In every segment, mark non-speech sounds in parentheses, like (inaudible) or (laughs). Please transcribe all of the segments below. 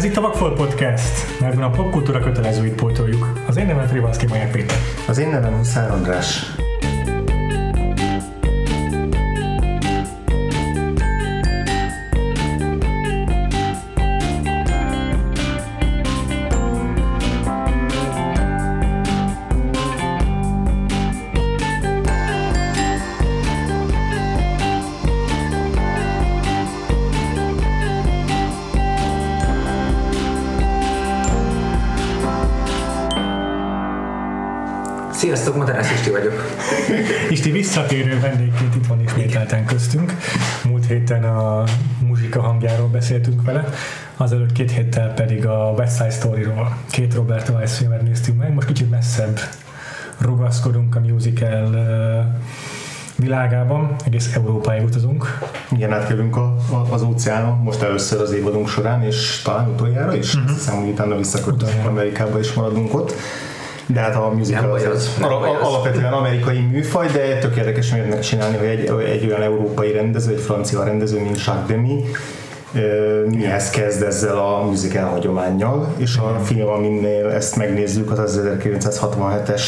Ez itt a Vakfol Podcast, mert a popkultúra kötelezőit pótoljuk. Az én nevem Frivalszki Majer Péter. Az én nevem Huszár András. Visszatérő vendégként itt van ismételten köztünk. Múlt héten a muzsika hangjáról beszéltünk vele, azelőtt két héttel pedig a West Side Story-ról. Két Robert Weiss filmet néztünk meg. Most kicsit messzebb rugaszkodunk a musical világában, egész Európáig utazunk. Igen, átkerülünk a, a, az óceánon, most először az évadunk során, és talán utoljára is, uh-huh. azt hiszem, hogy utána visszaköltözünk Amerikába, és maradunk ott de hát a musical az, az, az, az alapvetően amerikai műfaj, de tök érdekes csinálni, hogy egy, egy olyan európai rendező, egy francia rendező, mint Jacques Demy, mihez kezd ezzel a musical hagyományjal, és a film, aminél ezt megnézzük, az az 1967-es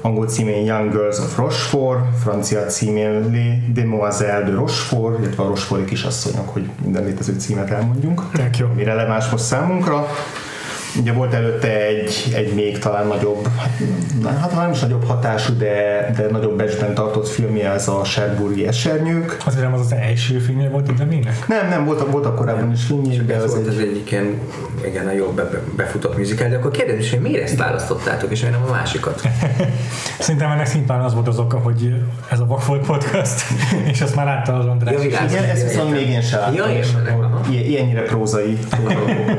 angol címén Young Girls of Rochefort, francia címén Les Demoiselles de Rochefort, illetve a Rocheforti kisasszonyok, hogy minden létező címet elmondjunk. Tök jó. Mi releváns most számunkra. Ugye volt előtte egy, egy még talán nagyobb, hát, hát nem is nagyobb hatású, de, de nagyobb becsben tartott filmje, ez a Sherburgi Esernyők. Azt hiszem, az az első filmje volt itt minek? Nem, nem, voltak, voltak korábban is filmje, de az volt egy... az egyik ilyen, igen, a jobb be, befutott musical, de akkor kérdezem is, hogy miért ezt választottátok, és miért nem a másikat? (laughs) Szerintem ennek szintén az volt az oka, hogy ez a Vakfolt podcast, (laughs) és azt már látta az András. Ja, igen, ezt viszont még én sem láttam. Ja, ilyen, ilyennyire prózai,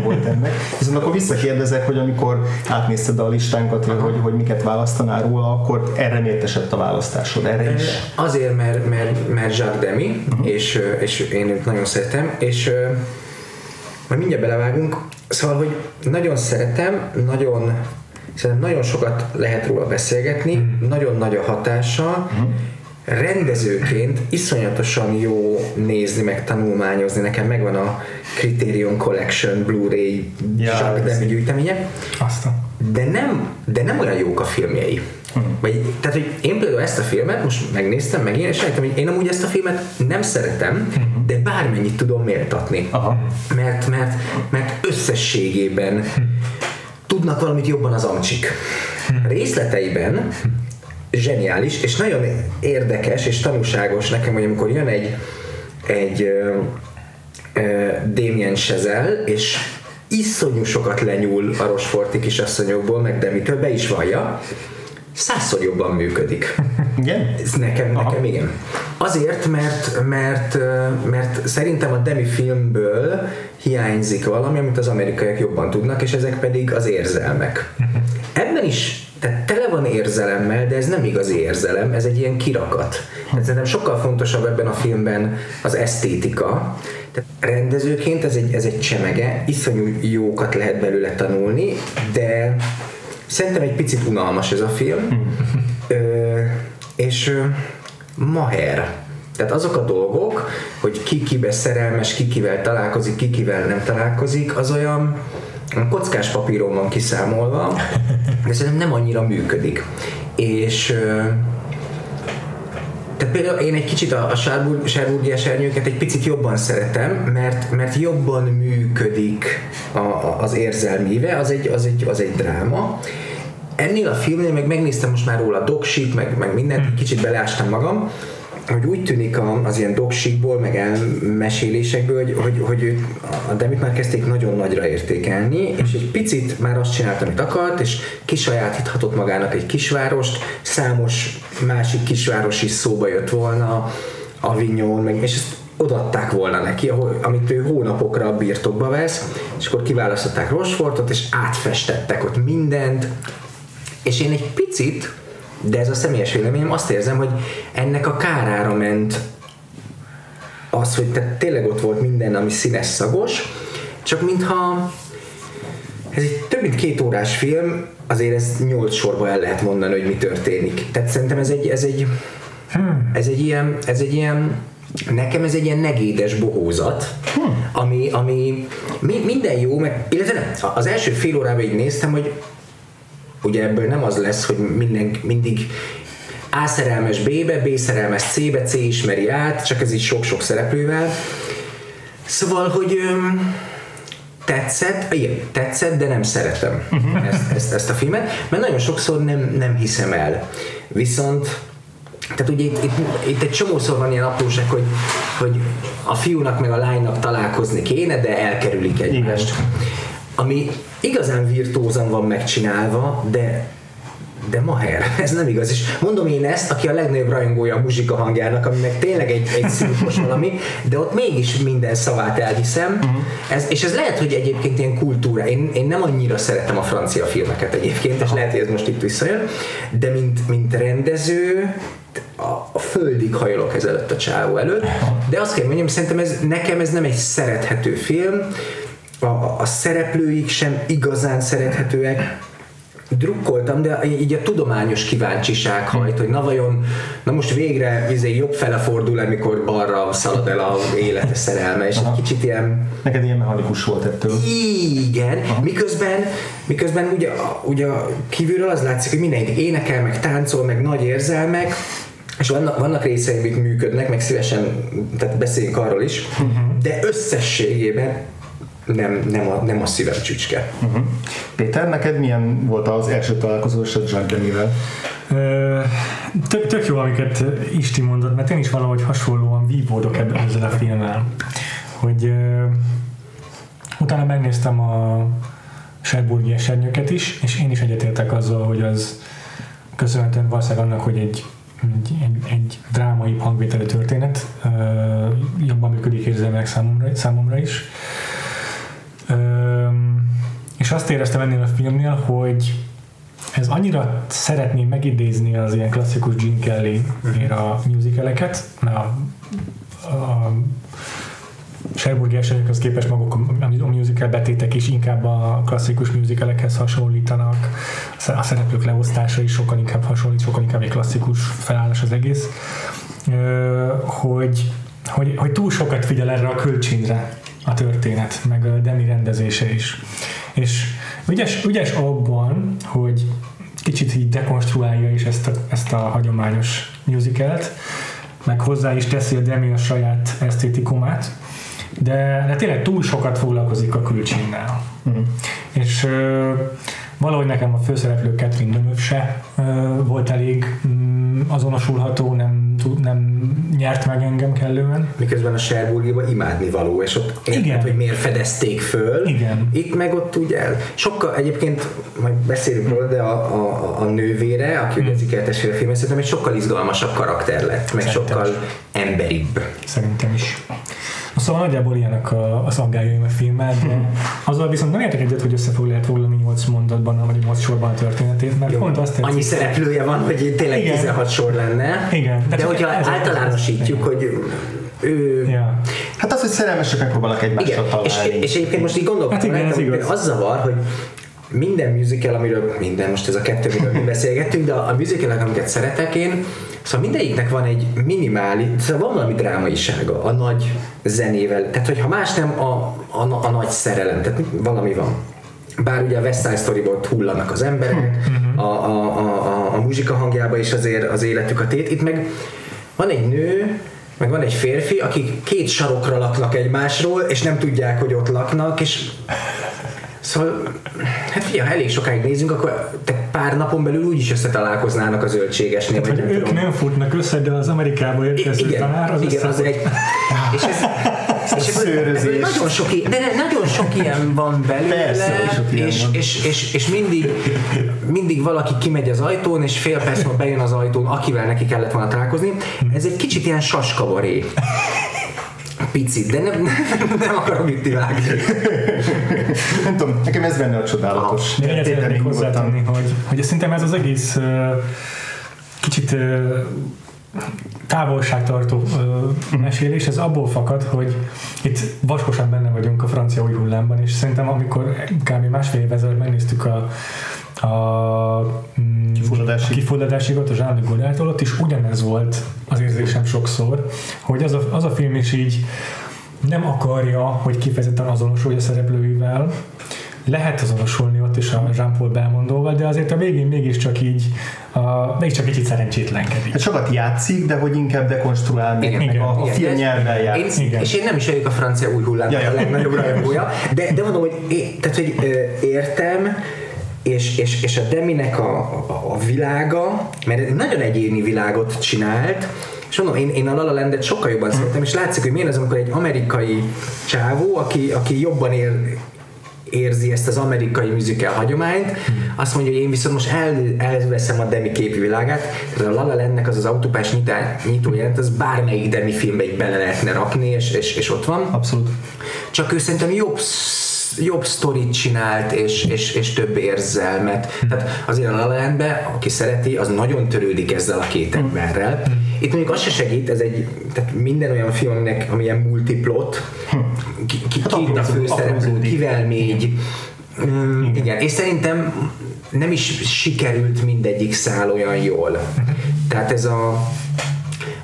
volt ennek. Viszont akkor vissza kérdezek, hogy amikor átnézted a listánkat, hogy, hogy, hogy miket választanál róla, akkor erre miért esett a választásod? Erre is? Azért, mert, mert, mert Jacques Demy, uh-huh. és, és én őt nagyon szeretem, és majd mindjárt belevágunk. Szóval, hogy nagyon szeretem, nagyon Szerintem nagyon sokat lehet róla beszélgetni, uh-huh. nagyon nagy a hatása, uh-huh rendezőként iszonyatosan jó nézni, meg tanulmányozni. Nekem megvan a Criterion Collection Blu-ray ja, gyűjteménye. Aztán. De nem, de nem olyan jók a filmjei. Hmm. Vagy, tehát, hogy én például ezt a filmet most megnéztem, meg én, és rájöttem, hogy én amúgy ezt a filmet nem szeretem, hmm. de bármennyit tudom méltatni. Aha. Mert, mert, mert összességében hmm. tudnak valamit jobban az amcsik. Hmm. Részleteiben zseniális, és nagyon érdekes és tanúságos nekem, hogy amikor jön egy, egy uh, uh, Damien Chazelle, és iszonyú sokat lenyúl a Rosforti kisasszonyokból, meg Demitől be is vallja, százszor jobban működik. (laughs) Igen? Ez nekem, Aha. nekem igen. Azért, mert, mert, mert szerintem a Demi filmből hiányzik valami, amit az amerikaiak jobban tudnak, és ezek pedig az érzelmek. Ebben is tehát tele van érzelemmel, de ez nem igazi érzelem, ez egy ilyen kirakat. Tehát szerintem sokkal fontosabb ebben a filmben az esztétika. Tehát rendezőként ez egy, ez egy csemege, iszonyú jókat lehet belőle tanulni, de szerintem egy picit unalmas ez a film. (laughs) Ö, és ö, maher. Tehát azok a dolgok, hogy ki kibe szerelmes, ki kivel találkozik, ki kivel nem találkozik, az olyan kockás papíron van kiszámolva, de szerintem nem annyira működik. És tehát például én egy kicsit a, a Sárburgi esernyőket egy picit jobban szeretem, mert, mert jobban működik a, a, az érzelméve, az egy, az, egy, az egy dráma. Ennél a filmnél meg megnéztem most már róla a doksit, meg, meg mindent, kicsit beleástam magam, hogy úgy tűnik az ilyen doksikból, meg elmesélésekből, hogy, hogy, hogy a Demit már kezdték nagyon nagyra értékelni, és egy picit már azt csinált, amit akart, és kisajátíthatott magának egy kisvárost, számos másik kisváros is szóba jött volna, Avignon, meg, és ezt odatták volna neki, ahol, amit ő hónapokra birtokba vesz, és akkor kiválasztották Rosfortot, és átfestettek ott mindent, és én egy picit de ez a személyes véleményem, azt érzem, hogy ennek a kárára ment az, hogy te tényleg ott volt minden, ami színes szagos, csak mintha ez egy több mint két órás film, azért ez nyolc sorba el lehet mondani, hogy mi történik. Tehát szerintem ez egy, ez egy, hmm. ez egy ilyen, ez egy ilyen nekem ez egy ilyen negédes bohózat, hmm. ami, ami mi, minden jó, meg, illetve nem, az első fél órában így néztem, hogy ugye ebből nem az lesz, hogy minden, mindig A szerelmes B-be, B szerelmes C-be, C ismeri át, csak ez így sok-sok szereplővel. Szóval, hogy öm, tetszett, igen, tetszett, de nem szeretem uh-huh. ezt, ezt, ezt a filmet, mert nagyon sokszor nem, nem hiszem el. Viszont tehát ugye itt, itt, itt egy csomószor van ilyen apróság, hogy, hogy a fiúnak meg a lánynak találkozni kéne, de elkerülik egymást. Igen. Ami igazán virtuózan van megcsinálva, de de maher, (laughs) ez nem igaz. És mondom én ezt, aki a legnagyobb rajongója a muzsika hangjának, ami meg tényleg egy, egy színfos (laughs) valami, de ott mégis minden szavát elhiszem. Uh-huh. Ez, és ez lehet, hogy egyébként ilyen kultúra. Én, én nem annyira szeretem a francia filmeket egyébként, és lehet, hogy ez most itt visszajön, de mint, mint rendező, a, a földig hajolok ezelőtt a csávó előtt, de azt kell mondjam, szerintem ez, nekem ez nem egy szerethető film, a, a szereplőik sem igazán szerethetőek, drukkoltam, de így a tudományos kíváncsiság hajt, hogy na vajon, na most végre izé, jobb fele fordul amikor balra szalad el a élete szerelme, és Aha. egy kicsit ilyen... Neked ilyen mechanikus volt ettől. Igen, Aha. miközben, miközben ugye, ugye kívülről az látszik, hogy mindenki énekel, meg táncol, meg nagy érzelmek, és vannak, vannak részei, amik működnek, meg szívesen tehát beszéljünk arról is, uh-huh. de összességében nem, nem, a, nem a szívem csücske. Uh-huh. Péter, neked milyen volt az első találkozós a Jack Demivel? Tök, tök jó, amiket Isti mondott, mert én is valahogy hasonlóan vívódok ebben ezzel a filmmel. Hogy uh, utána megnéztem a Sherburgi esernyőket is, és én is egyetértek azzal, hogy az köszönhetően valószínűleg annak, hogy egy egy, egy, egy drámai hangvételű történet, uh, jobban működik érzelmek számomra, számomra is. És azt éreztem ennél a filmnél, hogy ez annyira szeretném megidézni az ilyen klasszikus Gene Kelly a musicaleket, a, a Sherburgi esetekhez képest maguk a musical betétek is inkább a klasszikus musicalekhez hasonlítanak, a szereplők leosztása is sokkal inkább hasonlít, sokkal inkább egy klasszikus felállás az egész, hogy, hogy, hogy túl sokat figyel erre a kölcsínre a történet, meg a Demi rendezése is. És ügyes, ügyes abban, hogy kicsit így dekonstruálja is ezt a, ezt a hagyományos musicalt, meg hozzá is teszi a Demi a saját esztétikumát, de, de tényleg túl sokat foglalkozik a külcsinnel. Mm. És valahogy nekem a főszereplő Catherine Deneuve se volt elég mm, azonosulható, nem, nem nyert meg engem kellően. Miközben a Sherburgiban imádni való, és ott érted, hogy miért fedezték föl. Igen. Itt meg ott ugye el. Sokkal egyébként, majd beszélünk róla, de a, a, a nővére, aki hmm. ugye eziketes filmet, szerintem egy sokkal izgalmasabb karakter lett, meg Szerintem sokkal is. emberibb. Szerintem is. Szóval nagyjából ilyenek a, a szaggájaim a filmmel, de (laughs) azzal viszont nem értek egyet, hogy össze fog lehet foglalni 8 mondatban, vagy 8 sorban a történetét, mert Jó, pont azt tetszik. Annyi szereplője van, hogy tényleg Igen. 16 sor lenne. Igen. De, de hogyha általánosítjuk, hogy ő... Ja. Hát az, hogy szerelmesek megpróbálnak egymással találni. És, és egyébként most így gondolkodtam, hát igen, az, az zavar, hogy minden musical, amiről minden, most ez a kettő, amiről mi beszélgettünk, de a musicalek, amiket szeretek én, szóval mindegyiknek van egy minimális, szóval van valami drámaisága a nagy zenével, tehát hogyha más nem a, a, a nagy szerelem, tehát valami van. Bár ugye a West Side Story-ból hullanak az emberek, hm, a, a, a, a, a muzsika hangjába is azért az életük a tét, itt meg van egy nő, meg van egy férfi, akik két sarokra laknak egymásról, és nem tudják, hogy ott laknak, és Szóval, hát figyelj, ha elég sokáig nézünk, akkor te pár napon belül úgyis összetalálkoznának a zöldségesnél. Hát, hogy ők tudom. nem futnak össze, de az Amerikába érkező igen, tanár az igen, az egy, (laughs) és ez, és ez, ez nagyon, sok, de nagyon sok ilyen van belőle, Persze, és, van. És, és, és, mindig, mindig valaki kimegy az ajtón, és fél perc múlva bejön az ajtón, akivel neki kellett volna találkozni. Ez egy kicsit ilyen saskabaré picit, de nem, nem akarok itt vágni. nem tudom, nekem ez benne a csodálatos. Én szeretnék hozzátenni, hogy, hogy szerintem ez az egész uh, kicsit uh, távolságtartó uh, mesélés, ez abból fakad, hogy itt vaskosan benne vagyunk a francia új hullámban, és szerintem amikor kb. másfél év ezelőtt megnéztük a, a mm, kifulladási. kifulladásigot a Jean Godártól, ott is ugyanez volt az érzésem sokszor, hogy az a, az a film is így nem akarja, hogy kifejezetten azonosulja a szereplőivel, lehet azonosulni ott is a Jean-Paul Belmondóval, de azért a végén mégiscsak így a, mégiscsak kicsit szerencsétlenkedik. Hát sokat játszik, de hogy inkább dekonstruál, meg, igen, a, a film nyelvvel játszik. Én, és én nem is vagyok a francia új hullám ja, ja. a legnagyobb rajongója, de, de mondom, hogy é, tehát, hogy értem, és, és, és a Deminek a, a, a világa, mert nagyon egyéni világot csinált, és mondom, én, én a La La Landet sokkal jobban szeretem, és látszik, hogy milyen az, amikor egy amerikai csávó, aki, aki jobban él, érzi ezt az amerikai musical hagyományt, hmm. azt mondja, hogy én viszont most el, elveszem a Demi képi világát, tehát a La La Landnek az az autópás nyitó jelent, az bármelyik Demi filmbe így bele lehetne rakni, és, és, és ott van. Abszolút. Csak ő szerintem jobb jobb sztorit csinált, és, és, és több érzelmet. Hmm. Tehát azért a La aki szereti, az nagyon törődik ezzel a két emberrel. Hmm. Itt mondjuk az se segít, ez egy, tehát minden olyan film, aminek, amilyen multiplot, ki, ki, hát ki a főszereplő, kivel még, mm, igen. igen, és szerintem nem is sikerült mindegyik szál olyan jól. Tehát ez a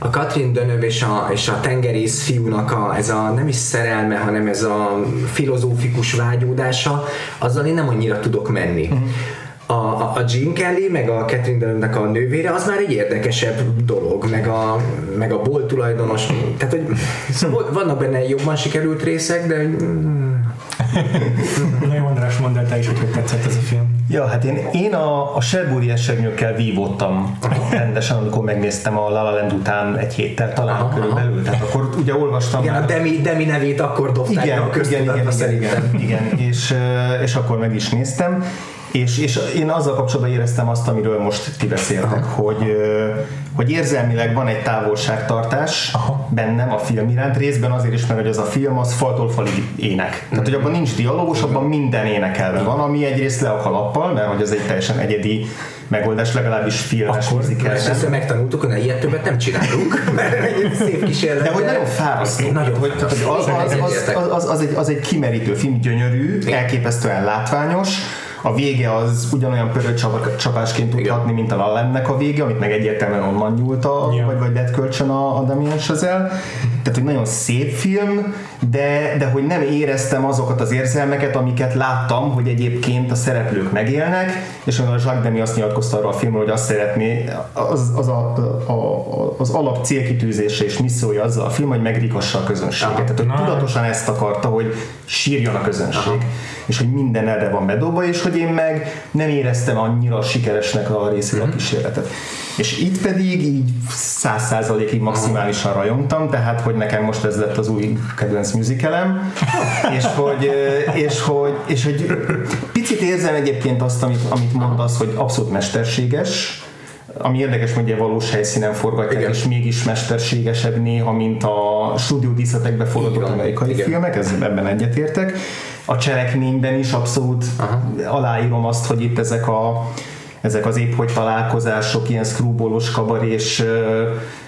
a Katrin Dönöv és a, és a tengerész fiúnak a, ez a nem is szerelme, hanem ez a filozófikus vágyódása, azzal én nem annyira tudok menni. Uh-huh a, a, a Jim Kelly, meg a Catherine Deneuve-nek a nővére, az már egy érdekesebb dolog, meg a, meg a bolt tulajdonos, tehát hogy (laughs) szóval vannak benne jobban sikerült részek, de Na jó, András, mondd el te is, hogy hogy tetszett ez a film. Ja, hát én, én a, a Sherbury esernyőkkel vívottam rendesen, amikor megnéztem a La La Land után egy héttel talán aha, körülbelül. Tehát akkor ugye olvastam igen, már. a Demi, Demi nevét akkor dobták igen, a igen, igen, igen, igen, igen, és, és akkor meg is néztem. És, és én azzal kapcsolatban éreztem azt, amiről most ti beszéltek, hogy, hogy érzelmileg van egy távolságtartás Aha. bennem a film iránt, részben azért is, mert hogy az a film az faltól falig ének. Tehát, hogy abban nincs dialógus, abban minden énekelve van, ami egyrészt le a kalappal, mert hogy az egy teljesen egyedi megoldás, legalábbis filmes. És ezt megtanultuk, hogy ilyet többet nem csinálunk, (laughs) mert egy szép kísérlet. De hogy nagyon fárasztó. Nagyon, hogy, hogy az, az, az, az, az, egy, az egy kimerítő film, gyönyörű, elképesztően látványos, a vége az ugyanolyan csapásként tud hatni, mint a Lallennek a vége, amit meg egyértelműen onnan nyúlt a, yeah. vagy, vagy lett kölcsön a, a Damien Chazelle. Tehát, hogy nagyon szép film, de, de hogy nem éreztem azokat az érzelmeket, amiket láttam, hogy egyébként a szereplők megélnek, és a Jacques Demy azt nyilatkozta arra a filmről, hogy azt szeretné, az, az, a, a, az alap célkitűzése és missziója azzal a film, hogy megrikassa a közönséget. Tehát, hogy tudatosan ezt akarta, hogy sírjon a közönség. Aha és hogy minden erre van bedobva, és hogy én meg nem éreztem annyira sikeresnek a részéről a mhm. kísérletet. És itt pedig így száz százalékig maximálisan rajongtam, tehát hogy nekem most ez lett az új kedvenc musicalem, (laughs) és hogy, és hogy, és hogy picit érzem egyébként azt, amit, amit mondasz, hogy abszolút mesterséges, ami érdekes, hogy valós helyszínen forgatják, Igen. és mégis mesterségesebb néha, mint a stúdiódíszletekbe forgatott amerikai Igen. filmek, ez ebben egyetértek a cselekményben is abszolút Aha. aláírom azt, hogy itt ezek a ezek az épp hogy találkozások, ilyen skrúbolos kabarés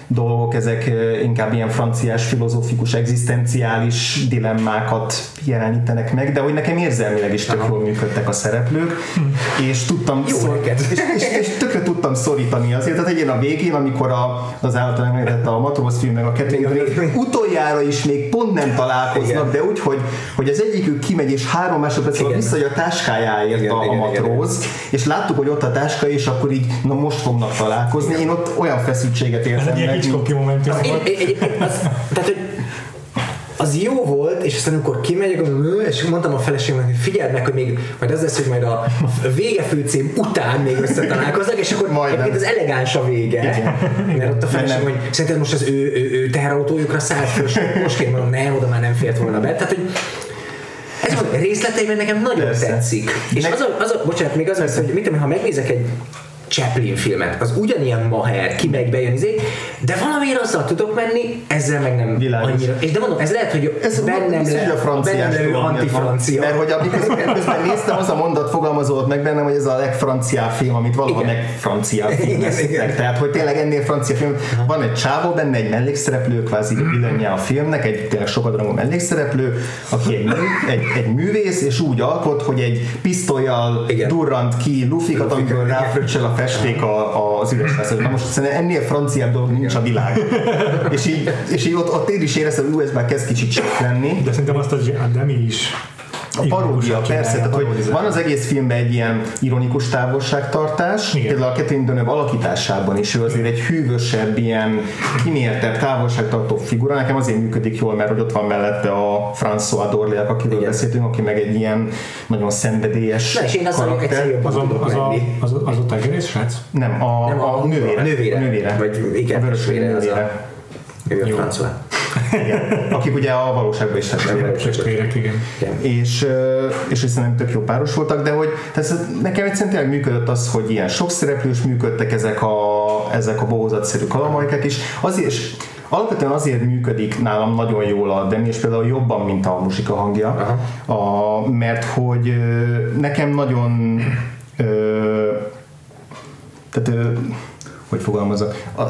dolgok, ezek inkább ilyen franciás, filozófikus, egzisztenciális dilemmákat jelenítenek meg, de hogy nekem érzelmileg is tök jól működtek a szereplők, hm. és tudtam szor- (laughs) és, és, és, tökre tudtam szorítani azért, tehát én a végén, amikor a, az által említett a Matróz film meg a kettő, utoljára is még pont nem találkoznak, igen. de úgy, hogy, hogy az egyikük kimegy, és három másodperc vissza, hogy a táskájáért igen, a, a matróz, igen, és láttuk, hogy ott a táska, és akkor így, na most fognak találkozni. Én ott olyan feszültséget érzem meg, Hitchcocki momentum volt. Tehát, hogy az jó volt, és aztán amikor kimegyek, és mondtam a feleségemnek, hogy figyeld meg, hogy még majd az lesz, hogy majd a, a vége főcím után még összetalálkoznak, és akkor majd ez elegáns a vége. Igen. Mert ott a feleségem, hogy szerinted most az ő, ő, ő teherautójukra szállt föl, most én mondom, nem, oda már nem fért volna be. Tehát, hogy ez a részleteiben nekem nagyon Persze. tetszik. És az a, az a, bocsánat, még az, az hogy mit tudom, ha megnézek egy Chaplin filmet, az ugyanilyen maher, kimegy, bejön, izé, de valamiért azzal tudok menni, ezzel meg nem Világos. annyira. És de mondom, ez lehet, hogy ez bennem, le, a franciás bennem antifrancia. Mert hogy amikor (laughs) közben néztem, az a mondat fogalmazódott meg bennem, hogy ez a legfranciább film, amit valaha megfranciább filmeztek. Tehát, hogy tényleg ennél francia film. Van egy csávó benne, egy mellékszereplő, kvázi villenje a filmnek, egy tényleg sokadrangú mellékszereplő, aki egy, egy, egy, művész, és úgy alkot, hogy egy pisztolyjal durrant ki lufikat, amikor ráfröccsel a festék a, az üres feszet. Na most szerintem ennél franciább dolog nincs a világ. és így, és így ott, ott én is éreztem, hogy ez már kezd kicsit csak lenni. De szerintem azt az, de mi is a paródia, persze, tehát hogy van az egész filmben egy ilyen ironikus távolságtartás, Igen. például a Catherine Deneuve alakításában is ő azért egy hűvösebb, ilyen kimértebb, távolságtartó figura, nekem azért működik jól, mert hogy ott van mellette a François Dorléak, akiről Igen. beszéltünk, aki meg egy ilyen nagyon szenvedélyes Na, és én az karakter. Az a, az, a, az, a, az a tengerész srác? Nem, a, Nem, a, a nővére. A nővére. nővére. Vagy igen, a vörös nővére. Ő a François. Igen. Akik ugye a valóságban is testvérek. igen. igen. És, és szerintem tök jó páros voltak, de hogy tehát nekem egyszerűen tényleg működött az, hogy ilyen sok szereplős működtek ezek a, ezek a bohózatszerű kalamajkák is. Azért, és alapvetően azért működik nálam nagyon jól a Demi, és például jobban, mint a musika hangja, a, mert hogy nekem nagyon ö, tehát ö, hogy fogalmazok, a,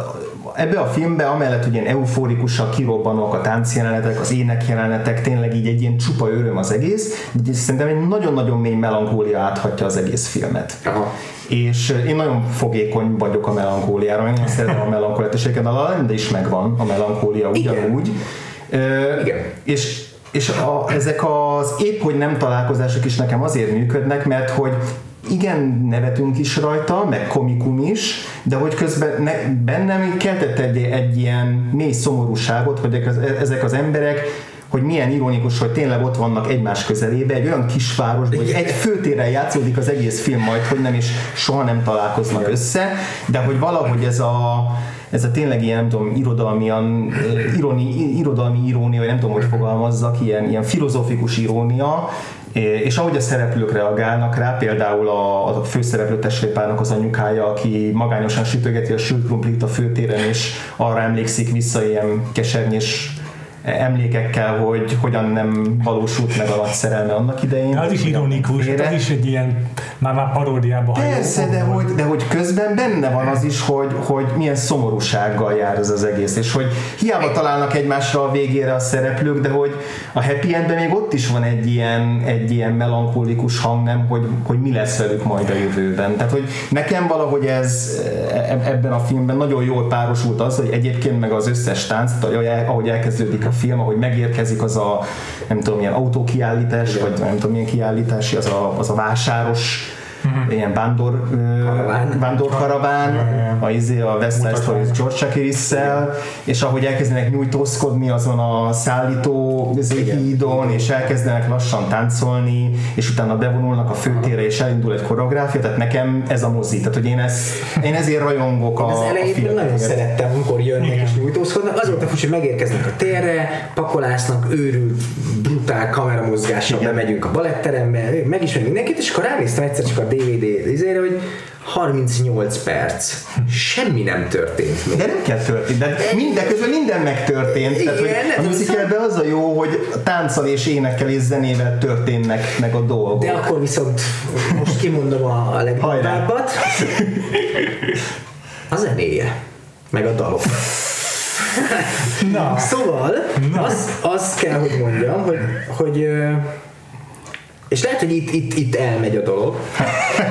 ebbe a filmbe, amellett, hogy ilyen euforikusak, kirobbanók a táncjelenetek, az énekjelenetek, tényleg így egy ilyen csupa öröm az egész, de szerintem egy nagyon-nagyon mély melankólia áthatja az egész filmet. Aha. És én nagyon fogékony vagyok a melankóliára, én szeretem a melankóliát, és egyébként a Lende is megvan a melankólia ugyanúgy. Igen. Igen. És és a, ezek az épp, hogy nem találkozások is nekem azért működnek, mert hogy igen, nevetünk is rajta, meg komikum is, de hogy közben ne, bennem keltett egy, egy ilyen mély szomorúságot, hogy ezek az emberek hogy milyen ironikus, hogy tényleg ott vannak egymás közelébe, egy olyan kisvárosban, hogy egy főtéren játszódik az egész film majd, hogy nem is soha nem találkoznak össze, de hogy valahogy ez a ez a tényleg ilyen, nem tudom, irodalmian, ironi, irodalmi irónia, vagy nem tudom, hogy fogalmazzak, ilyen, ilyen filozófikus irónia, és ahogy a szereplők reagálnak rá, például a, a főszereplő testvérpárnak az anyukája, aki magányosan sütögeti a sült krumplit a főtéren, és arra emlékszik vissza ilyen kesernyés emlékekkel, hogy hogyan nem valósult meg a szerelme annak idején. De az is ironikus, az is egy ilyen már, már paródiába Persze, de hogy, de hogy közben benne van az is, hogy, hogy milyen szomorúsággal jár ez az egész, és hogy hiába találnak egymásra a végére a szereplők, de hogy a happy endben még ott is van egy ilyen, egy ilyen melankolikus hang, nem, hogy, hogy mi lesz velük majd a jövőben. Tehát, hogy nekem valahogy ez e, ebben a filmben nagyon jól párosult az, hogy egyébként meg az összes tánc, ahogy elkezdődik a film, ahogy megérkezik az a nem tudom, milyen autókiállítás, Igen. vagy nem tudom, milyen kiállítási, az a, az a vásáros uh-huh. ilyen vándor, karaván, vándor karaván, a, izé, a West Side Story George chakiris és ahogy elkezdenek nyújtózkodni azon a szállító hídon, és elkezdenek lassan táncolni, és utána bevonulnak a főtérre, és elindul egy koreográfia, tehát nekem ez a mozi, tehát hogy én, ezt, én ezért rajongok a, az elején nagyon szerettem, amikor jönnek Igen. és nyújtózkodnak, az volt a hogy megérkeznek a térre, pakolásznak, őrült, brutál kameramozgással bemegyünk a baletterembe, megismerünk mindenkit, és akkor ránéztem egyszer csak a DVD izére, hogy 38 perc. Semmi nem történt még. De nem kell történni, de mindeközben minden megtörtént. Igen, Tehát, hogy a musicalben az a jó, hogy tánccal és énekkel és zenével történnek meg a dolgok. De akkor viszont most kimondom a legjobbat. A zenéje, meg a dalok. Na. Szóval, Na. Az, azt kell, hogy mondjam, hogy, hogy és lehet, hogy itt, itt, itt elmegy a dolog.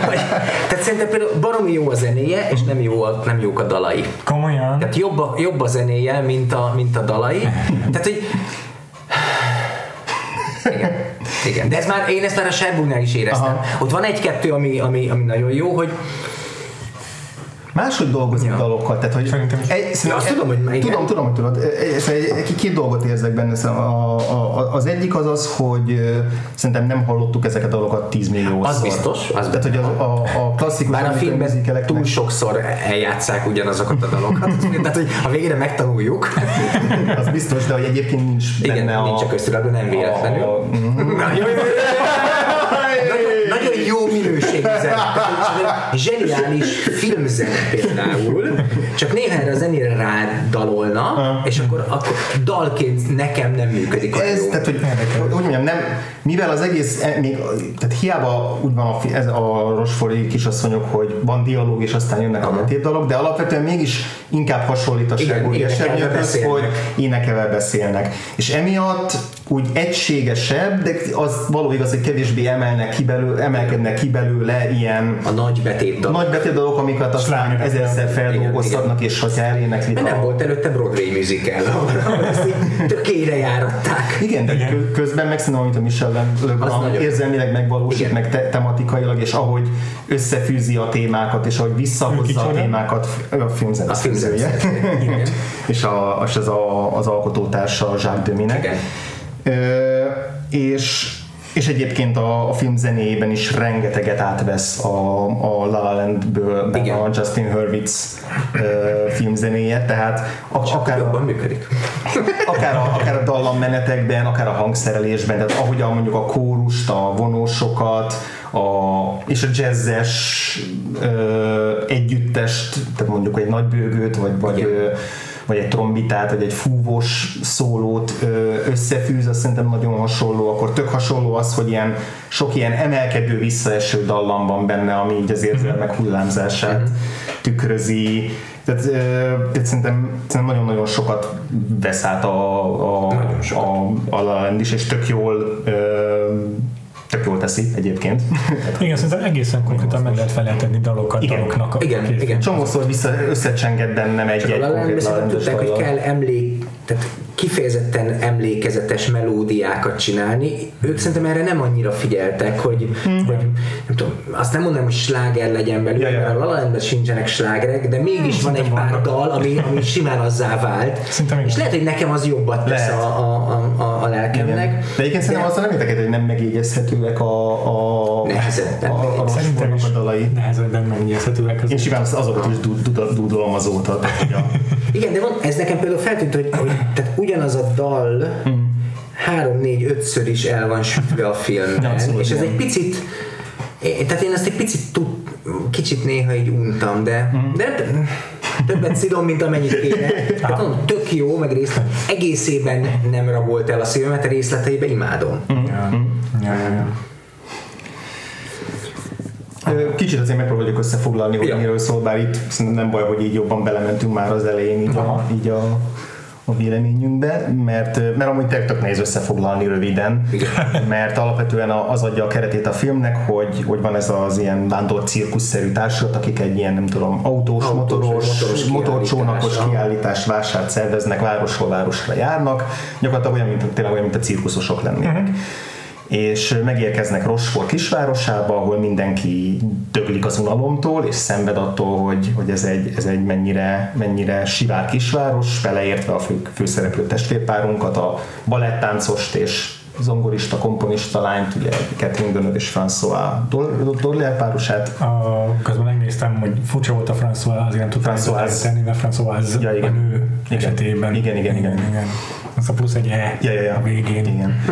Hogy, tehát szerintem például baromi jó a zenéje, és nem, jó a, nem jók a dalai. Komolyan? Tehát jobb a, jobb a zenéje, mint a, mint a dalai. Tehát, hogy igen. Igen. De ez már, én ezt már a Sherbrooke-nál is éreztem. Aha. Ott van egy-kettő, ami, ami, ami nagyon jó, hogy máshogy dolgozik ja. dalokkal. Tehát, hogy Szerintem egy, ja, azt tudom, hogy melyik. Tudom, tudom, hogy tudod. Egy, egy, két dolgot érzek benne. A, a, az egyik az az, hogy szerintem nem hallottuk ezeket a dalokat 10 millió Az biztos. Az Tehát, hogy a, a, a klasszikus Bár a filmben túl sokszor eljátszák ugyanazokat a dalokat. (laughs) Tehát, hogy a végére megtanuljuk. (laughs) az biztos, de hogy egyébként nincs Igen, benne nincs a, a köztudatban, nem véletlenül. A, (laughs) a, nagyon jó minőségű zene. Zseniális filmzene például, csak néha erre a zenére rádalolna, és akkor, akkor dalként nekem nem működik. Ez, jó. tehát, hogy, hogy mondjam, nem, mivel az egész, e, még, tehát hiába úgy van a, ez a Rosfori kisasszonyok, hogy van dialóg, és aztán jönnek a dalok, de alapvetően mégis inkább hasonlít a Ságúri hogy énekevel beszélnek. És emiatt úgy egységesebb, de az való igaz, hogy kevésbé emelnek ki belőle, emelkednek ki belőle ilyen A nagy betét a nagy betétdalok, amiket aztán ezerszer feldolgoztatnak, és hogyha eléneklik Mert nem volt előtte Broadway musical, (laughs) tökére járatták. Igen, de Igen. kö- közben meg szerintem, amit a Michel Az Legrand érzelmileg megvalósít, Igen. meg te- tematikailag, és ahogy összefűzi a témákat, és ahogy visszahozza a témákat, a filmzene A filmzene. Igen. (laughs) és, a, és ez a, az alkotótársa Jacques Deminek. Igen. Ö, és és egyébként a, a film zenéjében is rengeteget átvesz a, a La La Landből Igen. a Justin Hurwitz ö, filmzenéje, tehát a, akár, Jobban működik. (laughs) akár, a, akár a dallammenetekben, akár a hangszerelésben, tehát ahogyan mondjuk a kórust, a vonósokat, a, és a jazzes ö, együttest, tehát mondjuk egy nagybőgőt, vagy, vagy, ö, vagy egy trombitát, vagy egy fúvós szólót összefűz, azt szerintem nagyon hasonló, akkor tök hasonló az, hogy ilyen sok ilyen emelkedő, visszaeső dallam van benne, ami így az érzelmek hullámzását tükrözi. Tehát, tehát szerintem, szerintem nagyon-nagyon sokat vesz át a, a, sokat. a, a La La Land is, és tök jól ö, tök jól teszi egyébként. Igen, szerintem egészen konkrétan meg lehet feleltetni dalokat Igen. daloknak. a Igen, igen. Csomószor vissza, összecsenged bennem egy, Csak a egy La La Landben konkrét hogy kell emlék, tehát kifejezetten emlékezetes melódiákat csinálni. Ők szerintem erre nem annyira figyeltek, hogy, hogy nem tudom, azt nem mondanám, hogy sláger legyen belőle, Ja, ja. mert a sincsenek slágerek, de mégis van egy pár dal, ami, ami simán azzá vált. Szerintem igen. És lehet, hogy nekem az jobbat tesz Lehet. a, a, a, a, a lelkemnek. Igen. De egyébként szerintem azzal nem érteket, hogy nem megjegyezhetőek a, a, Nehezebben a, a, a Szerintem is a dalai. nehezebben megnyezhetőek az Én simán azt- azokat is dú- dú- dúdolom azóta. Igen, de van, ez nekem például feltűnt, hogy, hogy tehát ugyanaz a dal három, négy, ötször is el van sütve a filmben, és ez egy picit é- tehát én ezt egy picit tud, kicsit néha így untam, de, de többet szidom, mint amennyit kéne. Tehát (laughs) mondom, tök jó, meg részlet, egészében nem rabolt el a szívemet, a részleteiben imádom. Ja, ja, ja, ja. Ö, Kicsit azért megpróbáljuk összefoglalni, hogy Ja. miről szól, bár itt szerintem nem baj, hogy így jobban belementünk már az elején így, a, így a, a véleményünkbe, mert, mert amúgy tök nehéz összefoglalni röviden, (laughs) mert alapvetően az adja a keretét a filmnek, hogy, hogy van ez az ilyen vándor cirkuszszerű társulat, akik egy ilyen, nem tudom, autós, Autós, motoros, motoros motorcsónakos kiállítás, vásárt szerveznek, városról városra járnak, gyakorlatilag olyan, mint, tényleg olyan, mint a cirkuszosok lennének. És megérkeznek Rosfor kisvárosába, ahol mindenki döglik az unalomtól, és szenved attól, hogy, hogy ez, egy, ez egy mennyire, mennyire sivár kisváros, beleértve a fő, főszereplő testvérpárunkat, a balettáncost és zongorista, komponista lányt, ugye Catherine Deneuve és François Dor- Dorlear párosát. A, közben megnéztem, hogy furcsa volt a François, azért nem tudtam François. tenni, mert François Ja, igen. a nő Igen. esetében. Igen, igen, igen. igen. Az a plusz egy E Ja, ja, ja. a végén. Igen.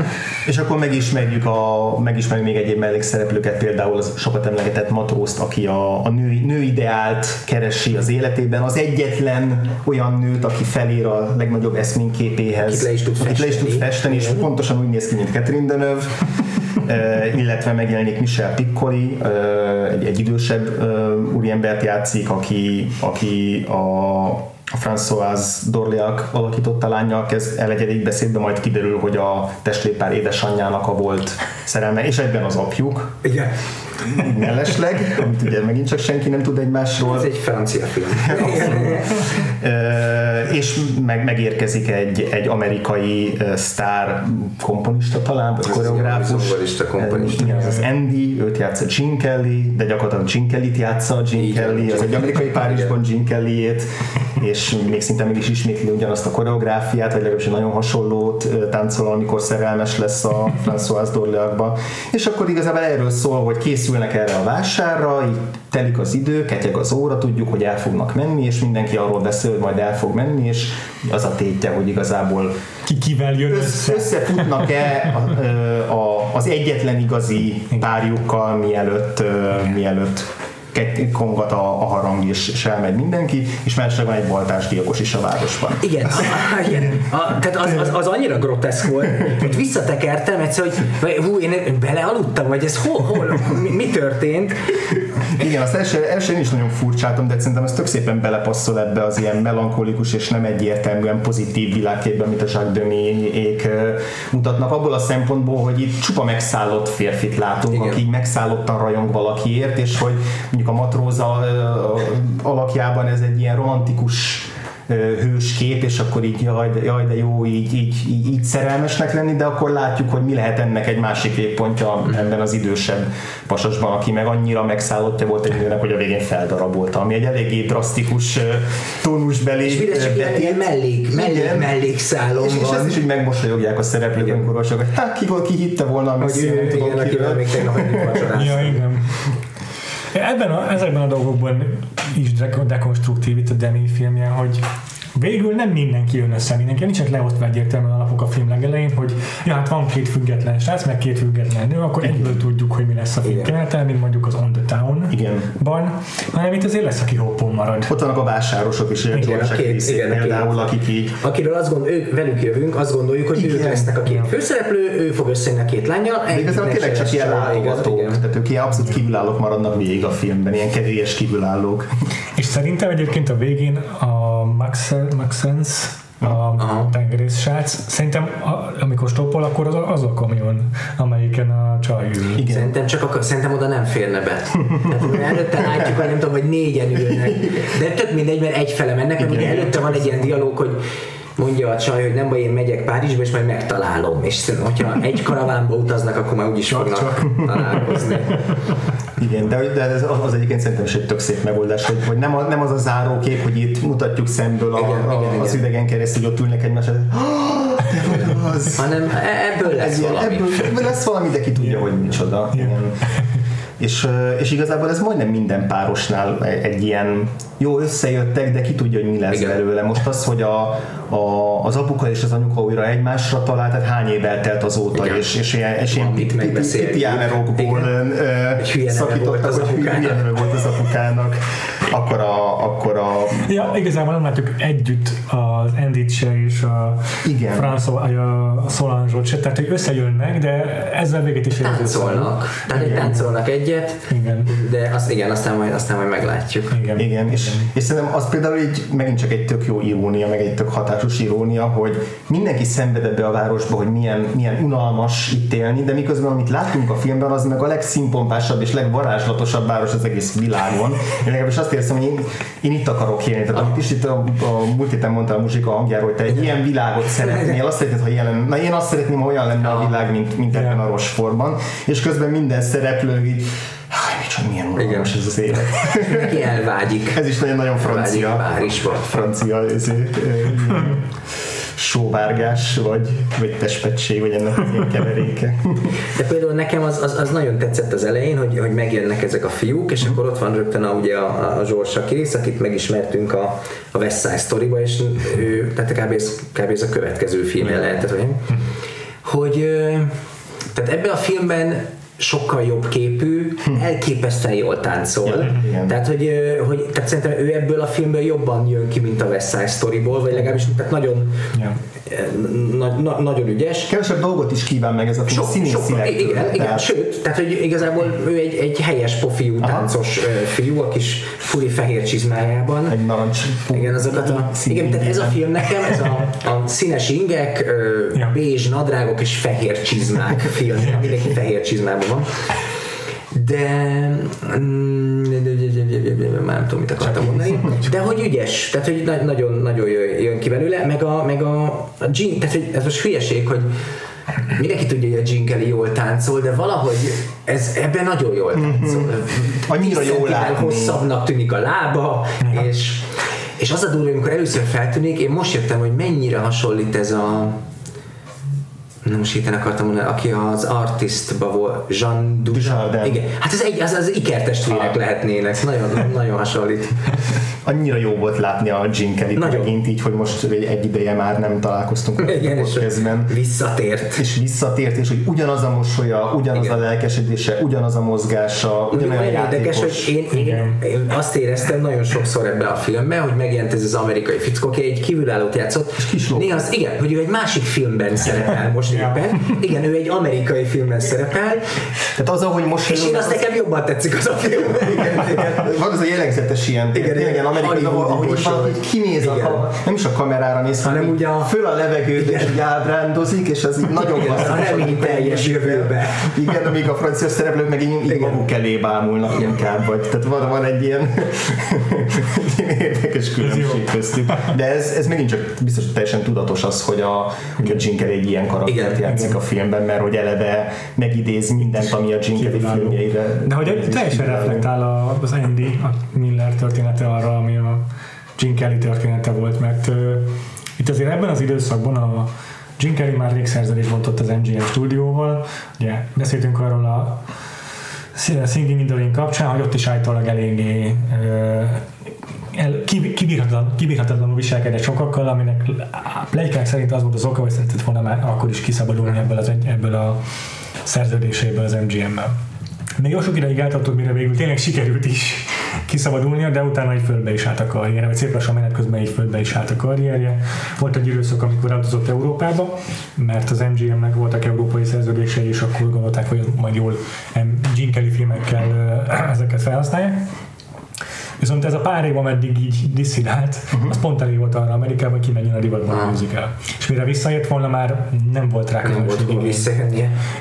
És akkor megismerjük, a, megismerjük még egyéb mellékszereplőket, például az sokat emlegetett matrózt, aki a, a nő, nőideált keresi az életében, az egyetlen olyan nőt, aki felér a legnagyobb eszményképéhez. Akit le is tud le is tud festeni, és pontosan úgy néz ki, mint Catherine Deneuve. Uh, (laughs) illetve megjelenik Michel Piccoli, uh, egy, egy idősebb uh, úriembert játszik, aki, aki a, a François Dorléac alakította lányjal kezd el egy beszédbe, majd kiderül, hogy a testvérpár édesanyjának a volt szerelme, és egyben az apjuk, Igen. mellesleg, amit ugye megint csak senki nem tud egymásról. Ez egy francia film. (laughs) És meg, megérkezik egy, egy amerikai sztár komponista talán, vagy koreográfus. zongorista komponista. Igen, az az Andy, őt játsza Gene Kelly, de gyakorlatilag Gene Kelly-t játsza, Gene Kelly, az egy amerikai. Párizsban Gene Kelly-ét, és még szinte meg is ismétli ugyanazt a koreográfiát, vagy legalábbis egy nagyon hasonlót táncol, amikor szerelmes lesz a François Dorleacba. És akkor igazából erről szól, hogy készülnek erre a vásárra, így telik az idő, ketyeg az óra, tudjuk, hogy el fognak menni, és mindenki arról beszél, hogy majd el fog menni, és az a tétje, hogy igazából Ki kivel jön össze, össze? összefutnak-e a, a, az egyetlen igazi párjukkal, mielőtt, mielőtt kongat a, a harang, és, és elmegy mindenki, és mellesleg van egy baltás gyilkos is a városban. Igen, a, (laughs) igen. A, tehát az, az, az, annyira groteszk volt, hogy visszatekertem egyszer, hogy hú, én belealudtam, vagy ez hol, hol mi, mi történt? Igen, azt első, első én is nagyon furcsáltam, de szerintem ez tök szépen belepasszol ebbe az ilyen melankolikus és nem egyértelműen pozitív világképben, mint a Jacques Demy-ék mutatnak, abból a szempontból, hogy itt csupa megszállott férfit látunk, Igen. aki megszállottan rajong valakiért, és hogy mondjuk a matróza alakjában ez egy ilyen romantikus hős kép, és akkor így jaj, de, jaj, de jó így, így, így, így szerelmesnek lenni, de akkor látjuk, hogy mi lehet ennek egy másik végpontja ebben az idősebb pasasban, aki meg annyira megszállottja volt egy nőnek, hogy a végén feldarabolta, ami egy eléggé drasztikus tónusbeli És mindez csak ilyen, ilyen mellék, mellék, mellékszálon és, és ezt is így megmosolyogják a szereplők, amikor hogy hát ki, ki hitte volna, hogy ő, igen, tudom, egy Ja, igen. Ebben a, ezekben a dolgokban is dekonstruktív itt a Demi filmje, hogy végül nem mindenki jön össze, mindenki nincsenek leosztva egyértelműen alapok a film legelején, hogy ja, hát van két független srác, meg két független nő, akkor egyből tudjuk, hogy mi lesz a film kenete, mint mondjuk az On the Town igen. ban, hanem itt azért lesz, aki hoppon marad. Ott vannak a vásárosok is, ilyen igen, a két, igen, például, akik így... Akiről azt gond, ők, velük jövünk, azt gondoljuk, hogy igen. ők lesznek a két főszereplő, ő fog összejönni a két lányjal. De igazából tényleg csak ilyen látogatók, tehát ők ilyen abszolút kívülállók maradnak végig a filmben, ilyen kedélyes kívülállók. És szerintem egyébként a végén a Max, Maxence a tengerész srác. Szerintem a, amikor stoppol, akkor az, az a kamion, amelyiken a csaj ül. Igen. Szerintem csak a, szerintem oda nem férne be. Tehát előtte látjuk, hogy nem tudom, hogy négyen ülnek. De tök mindegy, mert egyfele mennek, ugye előtte van egy ilyen dialóg, hogy mondja a csaj, hogy nem baj, én megyek Párizsba, és majd megtalálom. És hogyha egy karavánba utaznak, akkor már úgyis fognak találkozni. Igen, de, de ez az egyébként szerintem is egy tök szép megoldás, hogy, hogy nem, a, nem az a zárókép, hogy itt mutatjuk szemből a, igen, a, igen, az igen. idegen keresztül, hogy ott ülnek egymás az. Hanem e- ebből lesz ilyen, valami. Ebből lesz valami, de ki tudja, hogy micsoda. Igen. igen. És, és igazából ez majdnem minden párosnál egy ilyen jó összejöttek, de ki tudja, hogy mi lesz Igen. belőle. Most az, hogy a, a, az apuka és az anyuka újra egymásra talált, tehát hány év eltelt azóta, Igen. és, és ilyen, és ilyen pitiánerokból szakítottak, hogy hülye volt az apukának, akkor a, akkor a... Ja, igazából nem látjuk együtt az Endice és a Igen. François, a Solange-ot se, tehát hogy összejönnek, de ezzel véget is érző. Táncolnak, tehát táncolnak egyet, igen. de azt, igen, aztán majd, aztán majd meglátjuk. Igen, igen. és és szerintem az például így megint csak egy tök jó irónia, meg egy tök hatásos irónia, hogy mindenki szenved ebbe a városba, hogy milyen, milyen unalmas itt élni, de miközben amit láttunk a filmben, az meg a legszínpompásabb és legvarázslatosabb város az egész világon. Én legalábbis azt érzem, hogy én, én itt akarok élni. Tehát amit is itt a, a múlt héten mondta a muzsika hangjáról, hogy te egy ilyen világot szeretnél, azt szeretnéd, ha jelen, na én azt szeretném, ha olyan lenne a világ, mint, mint ebben a Rosforban, és közben minden szereplő így Háj, milyen unalmas ez az élet. Neki elvágyik. Ez is nagyon-nagyon francia. Párizsba. Francia ezért, sóvárgás, vagy, vagy testpetség, vagy ennek az ilyen keveréke. De például nekem az, az, az, nagyon tetszett az elején, hogy, hogy megjönnek ezek a fiúk, és akkor ott van rögtön a, ugye a, a Zsors Sakiris, akit megismertünk a, a West Side Story-ba, és ő, tehát kb. Ez, kb. ez a következő filmje lehetett, hogy, hogy tehát ebben a filmben sokkal jobb képű, hm. elképesztően jól táncol. Ja, tehát, hogy, hogy tehát szerintem ő ebből a filmből jobban jön ki, mint a West Side Story-ból, vagy legalábbis tehát nagyon na, na, nagyon ügyes. Kevesebb dolgot is kíván meg ez a film, színész sok, igen, igen, tehát... sőt, tehát hogy igazából ő egy, egy helyes pofiú Aha. táncos fiú, a kis furi fehér csizmájában. Egy narancs. Igen, azokat a, igen, tehát ez a film nekem, ez a, a színes ingek, ja. bézs nadrágok és fehér csizmák film, mindenki fehér csizmában van. De már nem tudom, mit akartam mondani, de hogy ügyes, tehát hogy nagyon, nagyon jön ki belőle, meg a, meg a, a Gene, tehát hogy ez most hülyeség, hogy mindenki tudja, hogy a Gene Kelly jól táncol, de valahogy ez ebben nagyon jól táncol. Mm-hmm. Annyira jól látni. hosszabbnak tűnik a lába, uh-huh. és, és az a durva, amikor először feltűnik, én most jöttem, hogy mennyire hasonlít ez a nem most héten akartam mondani, aki az artistba volt, Jean Dujardin. Igen, hát ez egy, az, az ikertestvérek ah. lehetnének, nagyon, nagyon hasonlít. (laughs) annyira jó volt látni a Jim Kelly megint így, hogy most egy ideje már nem találkoztunk a podcastben. Visszatért. És visszatért, és hogy ugyanaz a mosolya, ugyanaz Igen. a lelkesedése, ugyanaz a mozgása, ugyanolyan játékos. Érdekes, hogy én, én, én, azt éreztem nagyon sokszor ebben a filmben, hogy megjelent ez az amerikai fickó, aki egy kívülállót játszott. És kis Néha az, igen, hogy ő egy másik filmben szerepel most éppen. Igen, ő egy amerikai filmben szerepel. Tehát az, ahogy most... És én azt az... nekem jobban tetszik az a film. Igen, igen. Van az a jellegzetes ilyen, igen, igen, amerikai, ahogy valaki kinéz, a, nem is a kamerára néz, hanem ugye a, föl a levegőt és így ábrándozik, és az így nagyon remény teljes jövőbe. Igen, amíg a francia szereplők meg így, így maguk elé bámulnak inkább, vagy tehát van, van egy ilyen, (laughs) érdekes különbség köztük. De ez, ez megint csak biztos teljesen tudatos az, hogy a, hogy a Jim egy ilyen karaktert játszik igen. a filmben, mert hogy eleve megidéz mindent, ami a Jim filmjeire. De hogy teljesen reflektál az Andy, a Miller története arra, ami a Jim Kelly története volt, mert uh, itt azért ebben az időszakban a Jim Kelly már rég szerződést bontott az MGM stúdióval, ugye beszéltünk arról a Singing in the Rain kapcsán, hogy ott is állítólag eléggé uh, kibírhatatlan, kibírhatatlanul viselkedett sokakkal, aminek plegykák szerint az volt az oka, hogy szeretett volna már akkor is kiszabadulni ebből, az, ebből a szerződéséből az MGM-mel. Még jó sok ideig eltartott, mire végül tényleg sikerült is kiszabadulnia, de utána egy földbe is állt a karrierje, vagy szép lassan menet közben egy földbe is állt a karrierje. Volt egy időszak, amikor elutazott Európába, mert az MGM-nek voltak európai szerződései, és akkor gondolták, hogy majd jól Gene Kelly filmekkel (clears throat) ezeket felhasználják Viszont ez a pár év, ameddig így disszidált, uh-huh. az pont elég volt arra Amerikában, hogy kimenjen a divatban a musical. És mire visszajött volna már nem volt rá nem volt.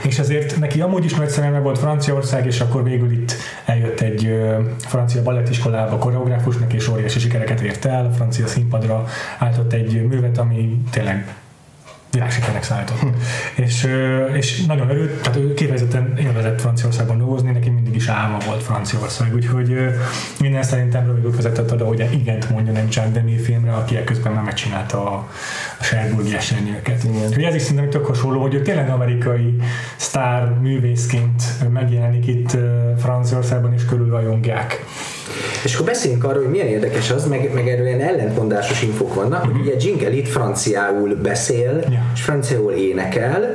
És ezért neki amúgy is nagy szerelme volt Franciaország, és akkor végül itt eljött egy francia ballettiskolába koreográfusnak, és óriási sikereket ért el, a francia színpadra álltott egy művet, ami tényleg világsikernek számított. És, és nagyon örült, tehát ő kifejezetten élvezett Franciaországban dolgozni, neki mindig is álma volt Franciaország, úgyhogy minden szerintem rövid vezetett oda, hogy igent mondjon egy Jack Demi filmre, aki közben már megcsinálta a, a Sherburgi esernyőket. Úgyhogy ez is szerintem tök hasonló, hogy ő tényleg amerikai sztár művészként megjelenik itt Franciaországban, és körülrajongják. És akkor beszéljünk arról, hogy milyen érdekes az, meg, meg erről ilyen ellentmondásos infok vannak, hogy ugye Jingle itt franciául beszél, yeah. és franciául énekel,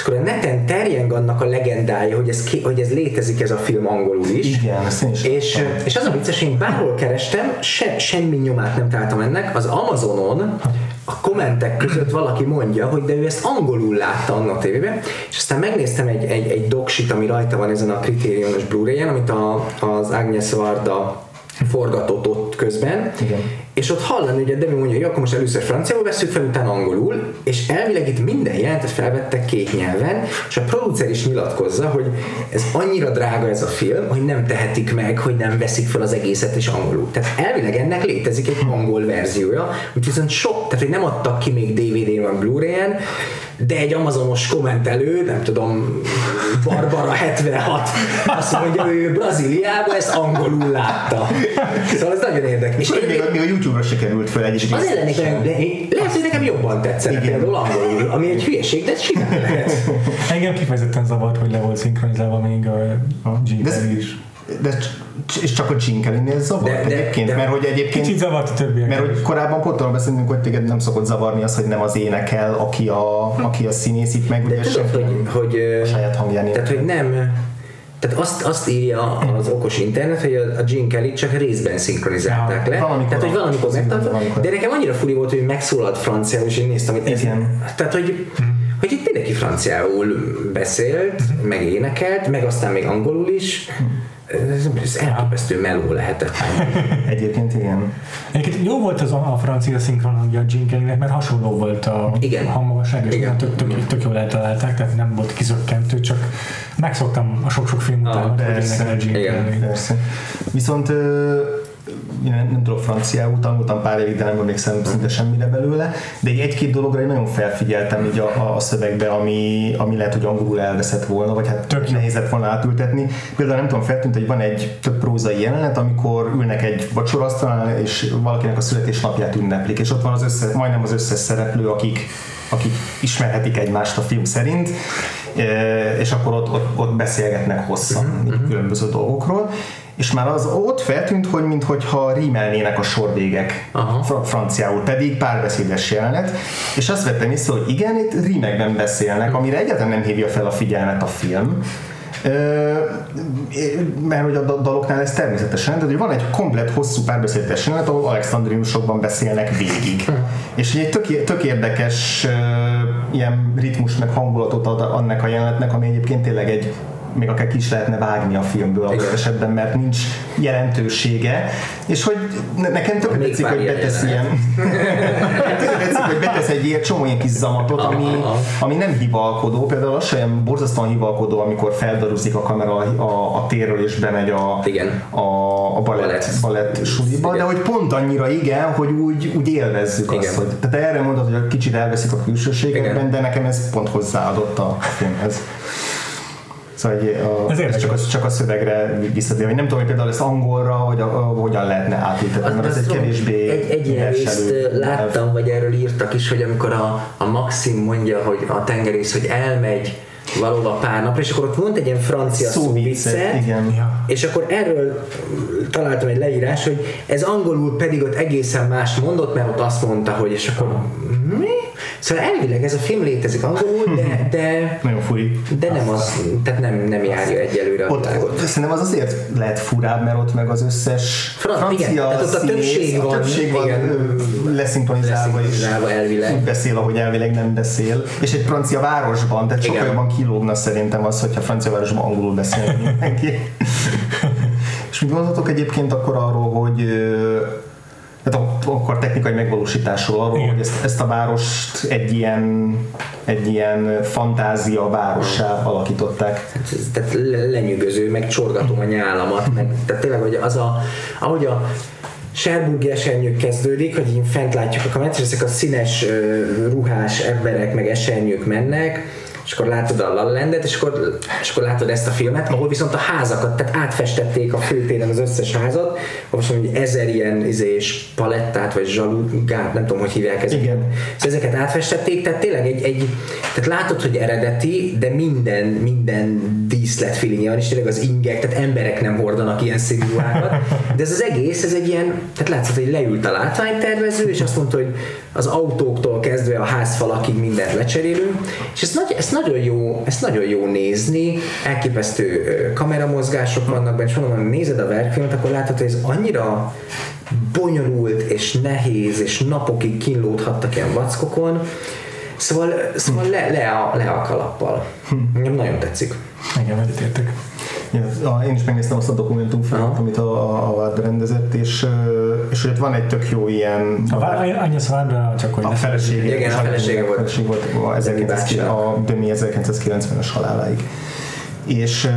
és akkor a neten terjeng annak a legendája, hogy ez, ki, hogy ez létezik ez a film angolul is. Igen, ezt is és, és az a vicces, én bárhol kerestem, se, semmi nyomát nem találtam ennek, az Amazonon a kommentek között valaki mondja, hogy de ő ezt angolul látta annak tévében, és aztán megnéztem egy, egy, egy doksit, ami rajta van ezen a kritériumos Blu-ray-en, amit a, az Agnes Varda forgatott ott közben, Igen. És ott hallani, a Demi mondja, hogy akkor most először franciául veszük fel, utána angolul, és elvileg itt minden jelentet felvettek két nyelven, és a producer is nyilatkozza, hogy ez annyira drága ez a film, hogy nem tehetik meg, hogy nem veszik fel az egészet is angolul. Tehát elvileg ennek létezik egy angol verziója, úgyhogy viszont sok, tehát hogy nem adtak ki még vagy Blu-ray-en, de egy amazonos kommentelő, nem tudom, Barbara 76, azt mondja, hogy ő Brazíliában ezt angolul látta. Szóval ez nagyon érdekes. És még, még a YouTube-ra se került fel egy Az ellenik, lehet, hogy nekem jobban tetszett például angolul, ami egy hülyeség, de simán lehet. (laughs) Engem kifejezetten zavart, hogy le volt szinkronizálva még a, a G is. De és csak a Csinkelinél zavar de, de, egyébként, de, mert hogy egyébként... Kicsit zavart a többiek. Mert hogy korábban pont arról beszélünk, hogy téged nem szokott zavarni az, hogy nem az énekel, aki a, aki a színész itt meg, de ugye tudod, hogy, hogy, a saját hangján Tehát, hogy nem, tehát azt, azt írja az okos internet, hogy a, a Gene Kelly csak részben szinkronizálták ja, le. Valamikor tehát, hogy valamikor megtartott, de nekem annyira furi volt, hogy megszólalt franciául, és én néztem, hogy ez, tehát, hogy, hogy itt mindenki franciául beszélt, hm. meg énekelt, meg aztán még angolul is. Ez, ez elképesztő meló lehetett. (laughs) Egyébként igen. Egyébként jó volt az a, a francia szinkron a Gene mert hasonló volt a igen. hangmagasság, és igen. Tök, tök, tök jól eltalálták, tehát nem volt kizökkentő, csak megszoktam a sok-sok énekel a Gene Viszont nem, nem tudok franciául, tanultam pár évig, de nem emlékszem szinte semmire belőle, de egy, egy-két dologra én nagyon felfigyeltem így a, a szövegbe, ami, ami lehet, hogy angolul elveszett volna, vagy hát tök nehéz lett volna átültetni. Például nem tudom, feltűnt, hogy van egy több prózai jelenet, amikor ülnek egy vacsorasztalán, és valakinek a születésnapját ünneplik, és ott van az összes, majdnem az összes szereplő, akik akik ismerhetik egymást a film szerint, és akkor ott, ott, ott beszélgetnek hosszan uh-huh. különböző dolgokról és már az ott feltűnt, hogy minthogyha rímelnének a sorvégek Aha. franciául, pedig párbeszédes jelenet, és azt vettem észre, hogy igen, itt rímekben beszélnek, amire egyáltalán nem hívja fel a figyelmet a film, mert hogy a daloknál ez természetesen, tehát hogy van egy komplet hosszú párbeszédes jelenet, ahol alexandriusokban beszélnek végig. És egy tök, tök érdekes ilyen ritmus meg hangulatot ad annak a jelenetnek, ami egyébként tényleg egy még akár ki is lehetne vágni a filmből a esetben, mert nincs jelentősége, és hogy nekem tök tetszik, hogy betesz ilyen (laughs) tetszik, hogy betesz egy ilyen csomó ilyen kis zamatot, ami, ami nem hivalkodó, például az sem borzasztóan hivalkodó, amikor feldaruzik a kamera a, a térről és bemegy a, igen. a, a balett, balett suliba, de hogy pont annyira igen, hogy úgy, úgy élvezzük igen. azt, hogy tehát erre mondod, hogy kicsit elveszik a külsőségekben, de nekem ez pont hozzáadott a filmhez. Szóval a, ez, ez csak, a, csak a szövegre visszatér, hogy nem tudom, hogy például ezt angolra, hogy a, a, hogyan lehetne átültetni, mert ez egy kevésbé Egy, egy ilyen részt láttam, vagy erről írtak is, hogy amikor a, a Maxim mondja, hogy a tengerész, hogy elmegy valóban pár napra, és akkor ott volt egy ilyen francia szó vicce, igen. és akkor erről találtam egy leírás, hogy ez angolul pedig ott egészen más mondott, mert ott azt mondta, hogy és akkor mi? Szóval elvileg ez a film létezik angolul, de, de (laughs) nagyon furi. De nem az, tehát nem, nem járja egyelőre a ott, világot. Szerintem az azért lehet furább, mert ott meg az összes Fran- francia igen, tehát ott a többség van, a többség van igen, leszinkronizálva és elvileg. úgy beszél, ahogy elvileg nem beszél. És egy francia városban, tehát sokkal jobban kilógna szerintem az, hogyha francia városban angolul beszél mindenki. (laughs) és mit mondhatok egyébként akkor arról, hogy tehát akkor technikai megvalósításról arról, Igen. hogy ezt, ezt a várost egy ilyen, egy ilyen fantázia várossá alakították. Hát tehát lenyűgöző, meg csorgatom a nyálamat, meg, tehát tényleg, hogy az a, ahogy a Sherburgi esernyők kezdődik, hogy így fent látjuk a kamerát, és ezek a színes ruhás emberek meg esernyők mennek, és akkor látod a La Landet, és akkor, és akkor látod ezt a filmet, ahol viszont a házakat, tehát átfestették a főtéren az összes házat, most mondom, hogy ezer ilyen izés palettát, vagy zsalugát, nem tudom, hogy hívják ezeket. Igen. Szóval ezeket átfestették, tehát tényleg egy, egy tehát látod, hogy eredeti, de minden, minden díszlet feelingje van, és tényleg az ingek, tehát emberek nem hordanak ilyen szigorúákat, de ez az egész, ez egy ilyen, tehát látszott, hogy leült a látványtervező, és azt mondta, hogy az autóktól kezdve a házfalakig mindent lecserélünk, és ez, nagy, ez nagyon jó, ezt nagyon jó nézni, elképesztő kameramozgások vannak benne, és mondom, nézed a verkfilmet, akkor látod, hogy ez annyira bonyolult és nehéz, és napokig kínlódhattak ilyen vackokon, Szóval, szóval le, le, a, le a kalappal. Nekem nagyon tetszik. Igen, egyetértek. Ja, én is megnéztem azt a dokumentumfilmet, amit a, a Várd rendezett, és, és hogy van egy tök jó ilyen... A Agnes Várd csak hogy a felesége, igen, a felesége volt. A felesége volt a, 1900, a Dömi 1990-es haláláig. És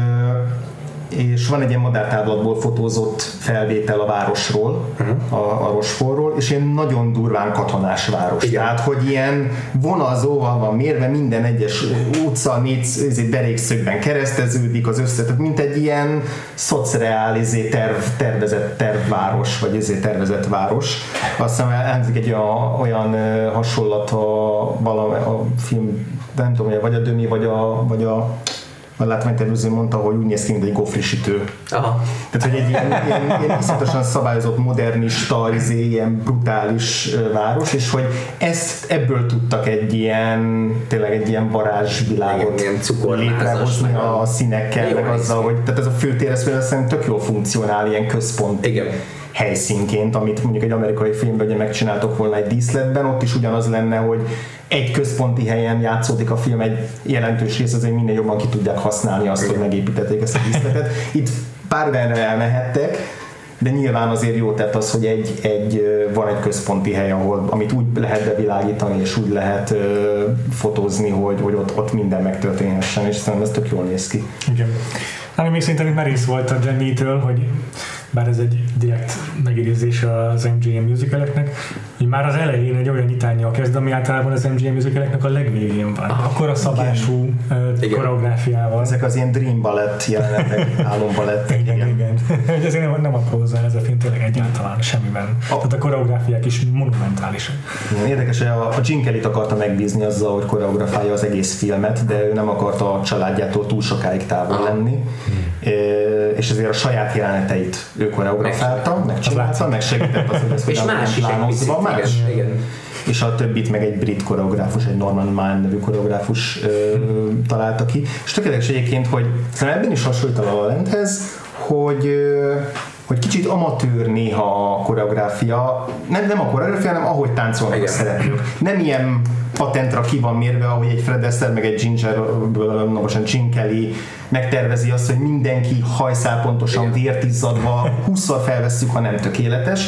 és van egy ilyen madártávlatból fotózott felvétel a városról, uh-huh. a, a Rosforról, és ilyen nagyon durván katonás város. Igen. Tehát, hogy ilyen vonalzóval van mérve, minden egyes utca négy berékszögben kereszteződik az össze, tehát mint egy ilyen szociál izé, terv, tervezett tervváros, vagy izé, tervezett város. Aztán elhangzik egy olyan, olyan hasonlat a, valami, a film, nem tudom, vagy a Dömi, vagy a, vagy a a látványtervező mondta, hogy úgy néz ki, mint egy gofrisítő. Aha. Tehát, hogy egy ilyen, ilyen, ilyen iszonyatosan szabályozott, modernista, izé, ilyen brutális város, és hogy ezt ebből tudtak egy ilyen, tényleg egy ilyen varázsvilágot ilyen létrehozni a színekkel, meg azzal, hogy tehát ez a főtér, ez például tök jól funkcionál ilyen központ. Igen helyszínként, amit mondjuk egy amerikai filmben ugye megcsináltok volna egy díszletben, ott is ugyanaz lenne, hogy egy központi helyen játszódik a film egy jelentős rész, azért minél jobban ki tudják használni azt, hogy megépítették ezt a díszletet. Itt pár elmehettek, de nyilván azért jó tett az, hogy egy, egy, van egy központi hely, ahol, amit úgy lehet bevilágítani, és úgy lehet uh, fotózni, hogy, hogy ott, ott minden megtörténhessen, és szerintem ez tök jól néz ki. Igen. Ami még szerintem merész volt a Jenny-től, hogy bár ez egy direkt megidézés az MGM musicaleknek, hogy már az elején egy olyan nyitányjal kezd, ami általában az MGM musicaleknek a legvégén van. Aha, Akkor a szabású igen. koreográfiával. Ezek az ilyen dream ballet jelenetek, (laughs) álombalett. igen, igen. igen. (laughs) Ezért nem, nem aprózza ez a film tényleg egyáltalán semmiben. A, Tehát a koreográfiák is monumentálisak. Érdekes, hogy a, a Gene Kelly-t akarta megbízni azzal, hogy koreografálja az egész filmet, de ő nem akarta a családjától túl sokáig távol lenni. Hmm és ezért a saját jeleneteit ő koreografálta, megcsinálta, meg segített az, hogy ezt (laughs) és más is plánozva, más. Igen, igen. És a többit meg egy brit koreográfus, egy Norman Mann nevű koreográfus ö, találta ki. És tökéletes egyébként, hogy szerintem ebben is hasonlít a La hogy ö, hogy kicsit amatőr néha a koreográfia, nem, nem a koreográfia, hanem ahogy táncolnak Igen. a szereplők. Nem ilyen patentra ki van mérve, ahogy egy Fred Astaire, meg egy Ginger, most Kelly megtervezi azt, hogy mindenki hajszál pontosan vértizzadva, 20-szor felvesszük, ha nem tökéletes.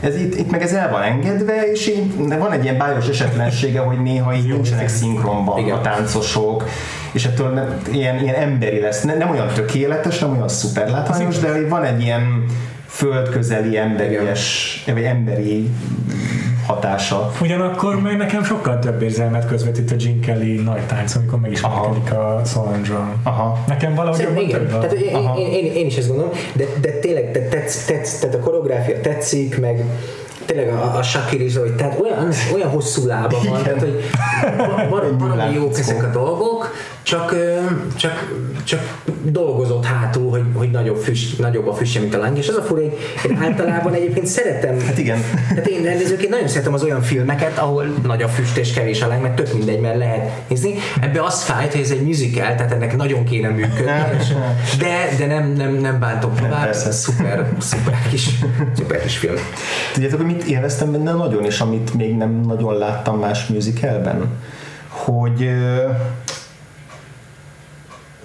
Ez itt, itt meg ez el van engedve, és így, van egy ilyen bájos esetlensége, hogy néha így nincsenek szinkronban Igen. a táncosok, és ettől nem, ilyen, ilyen emberi lesz. Nem, nem olyan tökéletes, nem olyan szuperlátványos, de van egy ilyen földközeli emberies, vagy emberi hatása. Ugyanakkor meg nekem sokkal több érzelmet közvetít a Gene Kelly nagy tánc, amikor megismerkedik a solange Aha. Nekem valahogy Szerintem, igen. Tehát, én, én, én, én, is ezt gondolom, de, de tényleg de tetsz, tetsz, tehát a koreográfia tetszik, meg tényleg a, a Shakiri hogy tehát olyan, olyan hosszú lába van, Igen. tehát hogy (laughs) valami jók ezek a dolgok, csak, csak, csak dolgozott hátul, hogy, hogy nagyobb, füst, nagyobb a füstje, mint a láng, és az a fura, hogy én általában egyébként szeretem. Hát igen. Tehát én rendezőként nagyon szeretem az olyan filmeket, ahol nagy a füst és kevés a láng, mert tök mindegy, mert lehet nézni. Ebbe az fájt, hogy ez egy musical, tehát ennek nagyon kéne működni, és, de, de nem, nem, nem bántok tovább. Szuper, szuper kis, szuper kis film. Tudjátok, hogy mit élveztem benne nagyon, és amit még nem nagyon láttam más musicalben? Hogy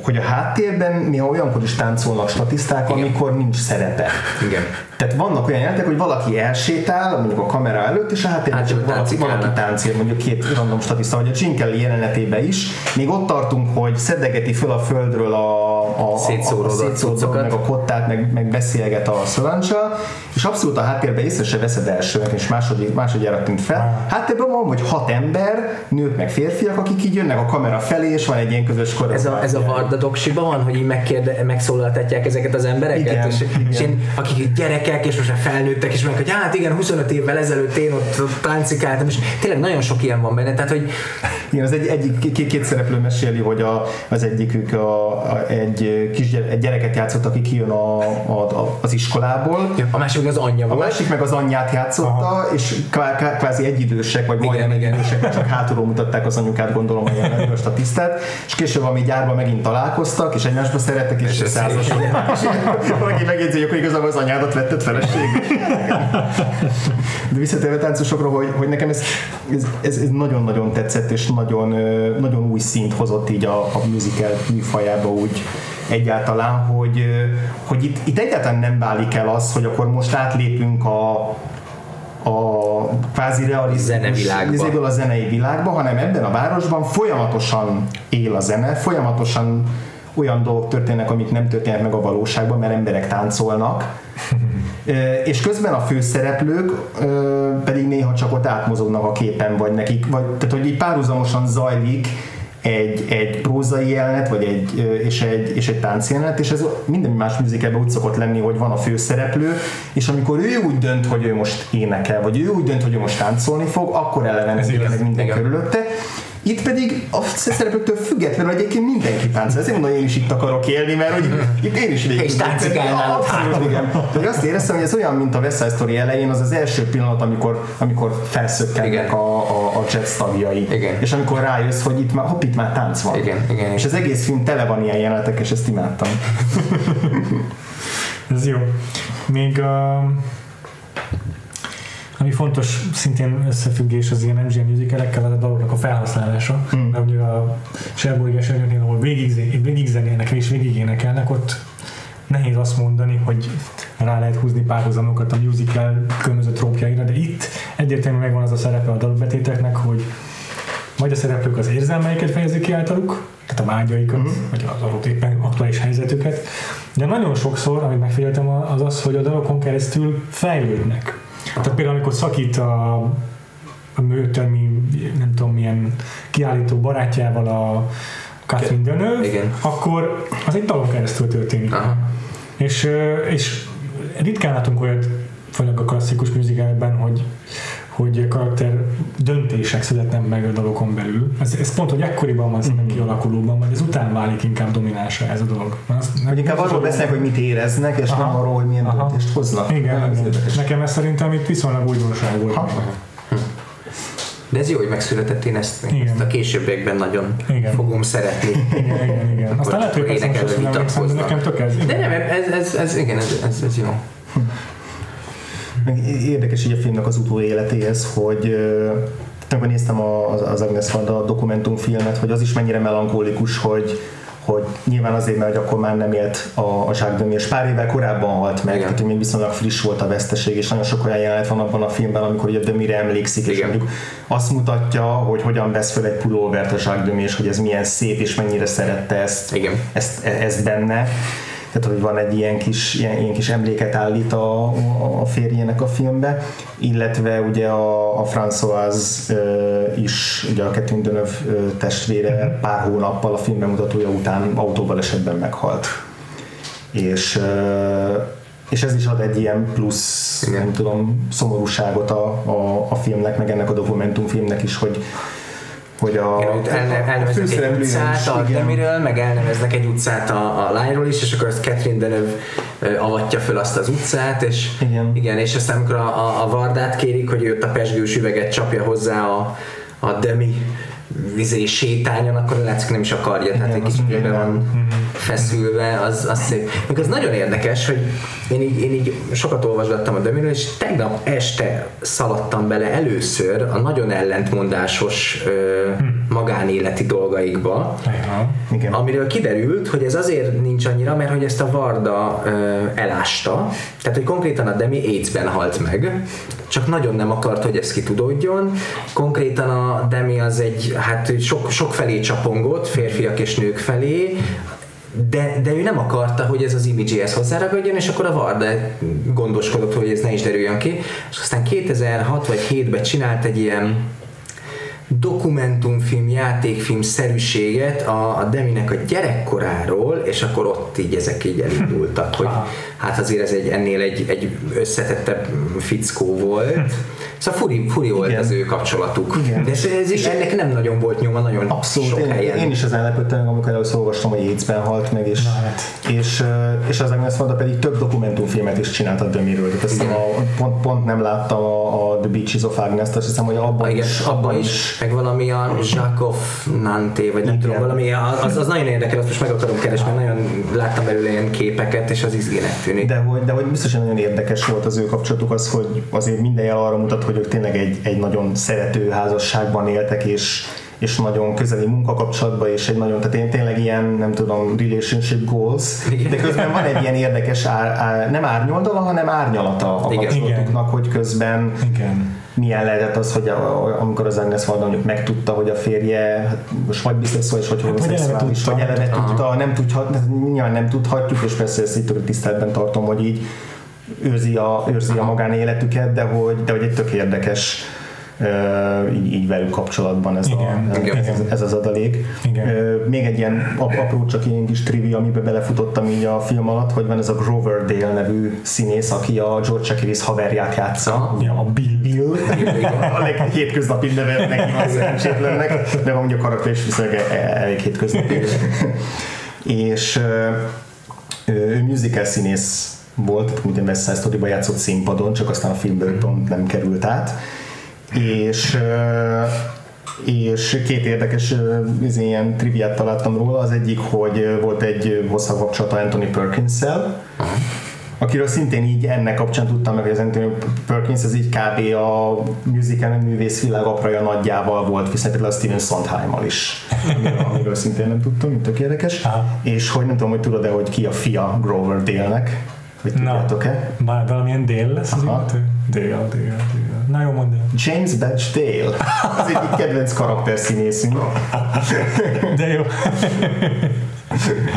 hogy a háttérben néha olyankor is táncolnak statiszták, Igen. amikor nincs szerepe. Igen. Tehát vannak olyan jelentek, hogy valaki elsétál, mondjuk a kamera előtt, és a háttérben hát, csak valaki, valaki táncél, mondjuk két random statiszta, vagy a Csinkeli jelenetében is. Még ott tartunk, hogy szedegeti föl a földről a, a, a, szétszóródott, meg a kottát, meg, meg beszélget a szolancsal, és abszolút a háttérben észre se veszed elsőnek, és második, másodjára tűnt fel. Háttérben van, hogy hat ember, nők meg férfiak, akik így jönnek a kamera felé, és van egy ilyen közös Ez a, ez a Varda doksiban van, hogy így megkérde, megszólaltatják ezeket az embereket, igen, és, igen. és én, akik gyerekek, és most már felnőttek, és meg, hogy hát igen, 25 évvel ezelőtt én ott táncikáltam, és tényleg nagyon sok ilyen van benne, tehát hogy... Igen, az egy, egyik, két, két szereplő meséli, hogy a, az egyikük a, a, egy kis gyere, egy gyereket játszott, aki kijön a, a, a, az iskolából. Ja, a másik meg az anyja volt. A másik meg az anyját játszotta, Aha. és kvázi egyidősek, vagy majdnem egyidősek, csak hátulról mutatták az anyukát, gondolom, a jelenleg a statisztát, és később, ami gyárban megint találkoztak, és egymásba szerettek, és, és százasodtak. Valaki megjegyzi, hogy igazából az anyádat vetted feleség. De visszatérve táncosokra, hogy, hogy nekem ez, ez, ez, ez, nagyon-nagyon tetszett, és nagyon, nagyon új szint hozott így a, a musical műfajába úgy, egyáltalán, hogy, hogy itt, itt egyáltalán nem válik el az, hogy akkor most átlépünk a, a kvázi realisztikus a zenei világba, hanem ebben a városban folyamatosan él a zene, folyamatosan olyan dolgok történnek, amik nem történnek meg a valóságban, mert emberek táncolnak, (laughs) és közben a főszereplők pedig néha csak ott átmozognak a képen, vagy nekik, vagy, tehát hogy így párhuzamosan zajlik egy, egy prózai jelenet, vagy egy, és, egy, és egy jelenet, és ez minden más műzikában úgy szokott lenni, hogy van a főszereplő, és amikor ő úgy dönt, hogy ő most énekel, vagy ő úgy dönt, hogy ő most táncolni fog, akkor elevenezik meg minden Igen. körülötte, itt pedig a szereplőktől függetlenül egyébként mindenki táncol. Ezért mondom, hogy én is itt akarok élni, mert hogy itt én is végig. És táncikálnál. Abszolút, igen. De azt éreztem, hogy ez olyan, mint a West Side Story elején, az az első pillanat, amikor, amikor felszökkennek a, a, a jazz tagjai. Igen. És amikor rájössz, hogy itt már, hopp, itt már tánc van. Igen, igen, és az egész film tele van ilyen jelenetek, és ezt imádtam. (laughs) ez jó. Még a uh ami fontos szintén összefüggés az ilyen MGM musicalekkel, az a daloknak a felhasználása. Mm. Mert ugye a Sherborg esernyőnél, ahol végig, végig zenélnek és végig énekelnek, ott nehéz azt mondani, hogy rá lehet húzni párhuzamokat a musical különböző trópjaira, de itt egyértelműen megvan az a szerepe a dalbetéteknek, hogy vagy a szereplők az érzelmeiket fejezik ki általuk, tehát a vágyaikat, uh-huh. vagy az adott éppen aktuális helyzetüket, de nagyon sokszor, amit megfigyeltem, az az, hogy a dalokon keresztül fejlődnek. Tehát például amikor szakít a a műtemi, nem tudom milyen kiállító barátjával a Catherine Deneuve, akkor az egy dalon keresztül történik. Aha. És, és ritkán látunk olyat, főleg a klasszikus musicalben, hogy hogy karakter döntések születnek meg a dalokon belül. Ez, ez pont, hogy ekkoriban van szerintem kialakulóban, vagy ez után válik inkább dominánsra ez a dolog. Azt, Hogy inkább arról beszélnek, hogy mit éreznek, és Aha. nem arról, hogy milyen Aha. döntést hoznak. Igen, Ez igen. érdekes. Nekem ez szerintem itt viszonylag újdonság volt. Aha. De ez jó, hogy megszületett, én ezt, Igen. ezt a későbbiekben nagyon Igen. fogom szeretni. Igen, igen, igen. Aztán lehet, hogy persze most nem de nekem tök ez. De nem, ez, ez, ez igen, ez, ez, ez jó. Meg Érdekes így a filmnek az utóéletéhez, hogy amikor néztem az, az Agnes Varda dokumentumfilmet, hogy az is mennyire melankolikus, hogy hogy nyilván azért, mert akkor már nem élt a, a Jacques Demy, és pár évvel korábban halt meg, Igen. tehát még viszonylag friss volt a veszteség, és nagyon sok olyan jelenet van abban a filmben, amikor ugye Dömire emlékszik, és Igen. mondjuk azt mutatja, hogy hogyan vesz föl egy pulóvert a Jacques és hogy ez milyen szép, és mennyire szerette ezt, Igen. ezt, e- ezt benne. Tehát, hogy van egy ilyen kis, ilyen, ilyen kis emléket állít a, a, férjének a filmbe, illetve ugye a, a Françoise ö, is, ugye a Catherine Deneuve testvére pár hónappal a film bemutatója után autóbalesetben meghalt. És és ez is ad egy ilyen plusz, Igen. nem tudom, szomorúságot a, a, a filmnek, meg ennek a dokumentumfilmnek is, hogy hogy a, Igen, hogy elne, elneveznek egy utcát a. Demiről, meg elneveznek egy utcát a, a lányról is, és akkor azt Catherine Deneuve avatja föl azt az utcát, és Igen. igen és aztán amikor a, a, a Vardát kérik, hogy őt a pesgős üveget csapja hozzá a, a Demi vizé sétáljon, akkor látszik nem is akarja, tehát Igen, egy kicsit be van feszülve, az, az szép. Meg az nagyon érdekes, hogy én így, én így sokat olvasgattam a Demiről, és tegnap este szaladtam bele először a nagyon ellentmondásos ö, magánéleti dolgaikba. Igen. amiről kiderült, hogy ez azért nincs annyira, mert hogy ezt a Varda ö, elásta, tehát hogy konkrétan a Demi AIDS-ben halt meg, csak nagyon nem akart, hogy ez kitudódjon. Konkrétan a Demi az egy, hát sok, sok felé csapongott, férfiak és nők felé, de, de ő nem akarta, hogy ez az imidzséhez hozzáragadjon, és akkor a Varda gondoskodott, hogy ez ne is derüljön ki, és aztán 2006 vagy 7-ben csinált egy ilyen dokumentumfilm, játékfilm szerűséget a, a Deminek a gyerekkoráról, és akkor ott így ezek így elindultak, hogy hát azért ez egy, ennél egy, egy összetettebb fickó volt. Szóval furi, furi volt Igen. az ő kapcsolatuk. Igen. De ez, ez is, ennek nem nagyon volt nyoma, nagyon Abszolút, sok én, helyen. én is ezen lepődtem, amikor először olvastam, hogy AIDS-ben halt meg, és, hát. és, és az Agnes Varda pedig több dokumentumfilmet is csinált a Dömiről. Tehát azt hiszem, a, pont, pont nem láttam a, a The Beaches of Agnes-t, azt hiszem, hogy abban igen, is, abban is, meg valami a Zsákov Nanté, vagy nem Igen. tudom, valami, az, az nagyon érdekel, azt most meg akarom keresni, mert nagyon láttam belőle ilyen képeket, és az izgének tűnik. de hogy, de hogy biztos, hogy nagyon érdekes volt az ő kapcsolatuk az, hogy azért minden jel arra mutat, hogy ők tényleg egy, egy nagyon szerető házasságban éltek, és, és nagyon közeli munkakapcsolatban, és egy nagyon, tehát én tényleg ilyen, nem tudom, relationship goals, de közben van egy ilyen érdekes, ár, ár, nem árnyoldala, hanem árnyalata a kapcsolatuknak, hogy közben Igen. milyen lehetett az, hogy a, amikor az Agnes Varda mondjuk megtudta, hogy a férje hát most vagy biszexuális, vagy homoszexuális, tudta. vagy eleve tudta, nem tudhat, nyilván nem tudhatjuk, és persze ezt így tök tiszteletben tartom, hogy így őrzi a, őrzi a magánéletüket, de hogy, de hogy egy tök érdekes így, így velük kapcsolatban ez, Igen, a, igen. ez, ez, az adalék. Igen. Még egy ilyen ap- apró, csak ilyen kis trivia, amiben belefutottam így a film alatt, hogy van ez a Grover Dale nevű színész, aki a George Chakiris haverját játsza. A Bill Bill. (laughs) a leg hétköznapi neve neki van szerencsétlennek, de mondjuk a karakter is viszonylag e- e- elég hétköznapi. és ő musical színész volt, a West Side Story-ban játszott színpadon, csak aztán a filmből pont nem került át. És és két érdekes izé, ilyen triviát találtam róla. Az egyik, hogy volt egy hosszabb kapcsolata Anthony Perkins-szel, akiről szintén így ennek kapcsán tudtam meg, hogy az Anthony Perkins az így kb. a musical művészvilág apraja nagyjával volt, viszont például a Steven Sondheimmal is, amiről, amiről szintén nem tudtam, mint tök érdekes. Aha. És hogy nem tudom, hogy tudod-e, hogy ki a fia Grover Dale-nek, hogy tudjátok-e? már valamilyen dél lesz az illető? Dél, dél, dél. Na jó, mondd. James Badge Dale, az egyik kedvenc karakterszínészünk. De jó.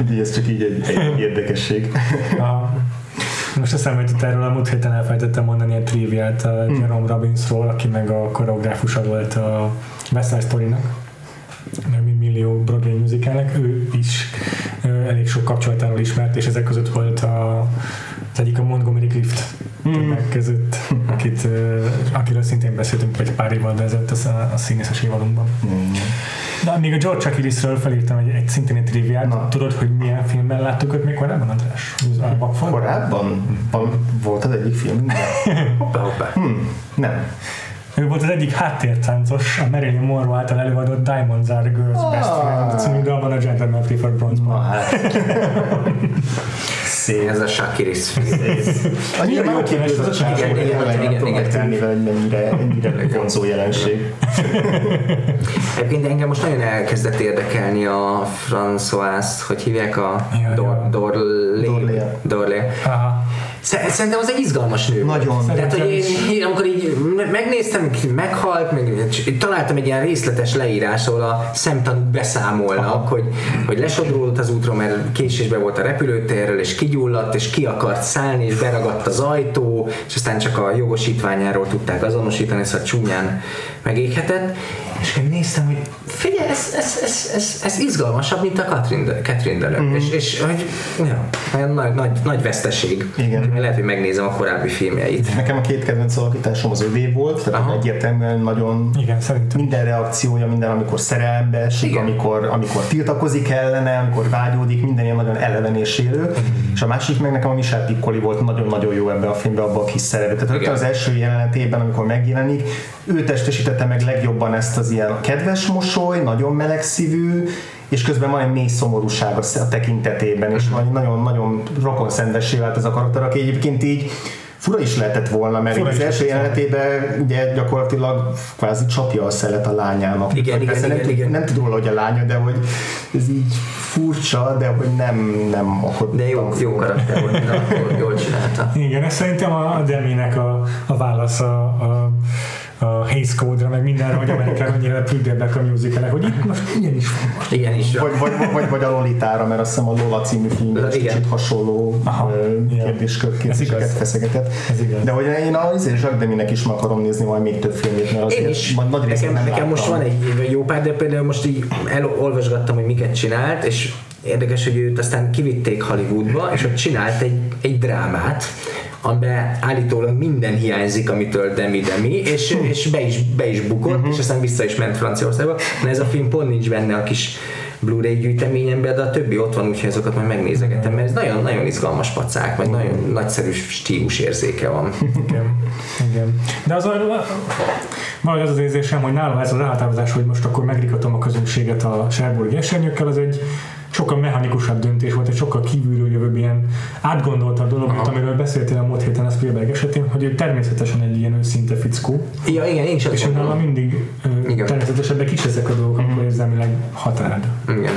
Úgyhogy ez csak így egy, egy érdekesség. Aha. Most eszembe jutott erről, a múlt héten elfelejtettem mondani egy triviát a hmm. Jerome Robbinsról, aki meg a koreográfusa volt a West Side Story-nak mint millió Broadway musicalnek, ő is elég sok kapcsolatáról ismert, és ezek között volt a, az egyik a Montgomery Clift mm. között, akit, akiről szintén beszéltünk egy pár évvel ezelőtt a, a színészes évadunkban. Mm. De még a George Achillisről felírtam egy, egy szintén egy triviát. Na. Tudod, hogy milyen filmben láttuk őt még korábban, András? Korábban? Volt az egyik film? (laughs) hoppá, hoppá. Hmm. Nem. Ő volt az egyik háttértáncos a Marilyn Monroe által előadott Diamonds are Girls oh. Best Friend című dalban a Gentleman Preferred Bronze-ban. Hát. Szép. Ez a Shakiris Annyira jó képült az a hogy igen, igen, igen, tenni vele, hogy mennyire, mennyire vonzó jelenség. Egyébként engem most nagyon elkezdett érdekelni a François, hogy hívják a Dorlé. Dorlé. Szerintem az egy izgalmas nő. Nagyon. Tehát, hogy én, amikor így megnéztem, meghalt, meg, találtam egy ilyen részletes leírás, ahol a szemtanúk beszámolnak, hogy, hogy lesodródott az útról, mert késésbe volt a repülőtérről, és kigyulladt, és ki akart szállni, és beragadt az ajtó, és aztán csak a jogosítványáról tudták azonosítani, szóval csúnyán megéghetett. És én néztem, hogy figyelj, ez, ez, ez, ez, ez izgalmasabb, mint a Catherine, Catherine Deneuve. Mm. És, és hogy, ja, nagyon nagy, nagy, nagy veszteség. Igen. Lehet, hogy megnézem a korábbi filmjeit. Nekem a két kedvenc alakításom az övé volt, tehát Aha. egyértelműen nagyon Igen, szerintem. minden reakciója, minden, amikor szerelembe esik, amikor, amikor tiltakozik ellene, amikor vágyódik, minden ilyen nagyon eleven és élő. Mm. És a másik meg nekem a Michel Piccoli volt nagyon-nagyon jó ebben a filmben, abban a kis szerepet. Tehát az első jelenetében, amikor megjelenik, ő testesítette meg legjobban ezt az ilyen kedves mosoly, nagyon melegszívű, és közben van egy mély szomorúság a tekintetében, és nagyon-nagyon rokon szendessé vált ez a karakter, aki egyébként így fura is lehetett volna, mert fura az első jelenetében ugye gyakorlatilag kvázi csapja a szelet a lányának. Igen, igen, igen, nem, tud, igen. nem tud róla, hogy a lánya, de hogy ez így furcsa, de hogy nem, nem akkor De jó, jó karakter volt, jól csinálta. Igen, ez szerintem a Deminek a, a válasza a a Hays Code-ra, meg mindenre, hogy Amerikában annyira prüdebbek a musicalek, hogy itt most ilyen is van. Igen is. Vagy, vagy, vagy, vagy, a Lolitára, mert azt hiszem a Lola című film is kicsit hasonló kérdéseket feszegetett. De hogy én a izé, Jacques Deminek is meg akarom nézni majd még több filmét, mert azért én is. nagy nekem, nem nekem most van egy jó pár, de például most így elolvasgattam, hogy miket csinált, és érdekes, hogy őt aztán kivitték Hollywoodba, és ott csinált egy, egy drámát, amiben állítólag minden hiányzik, amitől Demi Demi, és, és be, is, be is bukott, uh-huh. és aztán vissza is ment Franciaországba. De ez a film pont nincs benne a kis Blu-ray gyűjteményemben, de a többi ott van, úgyhogy azokat majd megnézegetem, mert ez nagyon, nagyon izgalmas pacák, meg nagyon nagyszerű stílus érzéke van. (laughs) Igen. Igen. De az a, valahogy az az érzésem, hogy nálam ez az elhatározás, hogy most akkor megrikatom a közönséget a Sherburgi esernyőkkel, az egy sokkal mechanikusabb döntés volt, egy sokkal kívülről jövőbb ilyen átgondoltabb dolog, mint amiről beszéltél a múlt héten a Spielberg esetén, hogy ő természetesen egy ilyen őszinte fickó. Ja, igen, én is És nála mindig igen. természetesebbek is ezek a dolgok, amikor mhm. érzelmileg hatád. Igen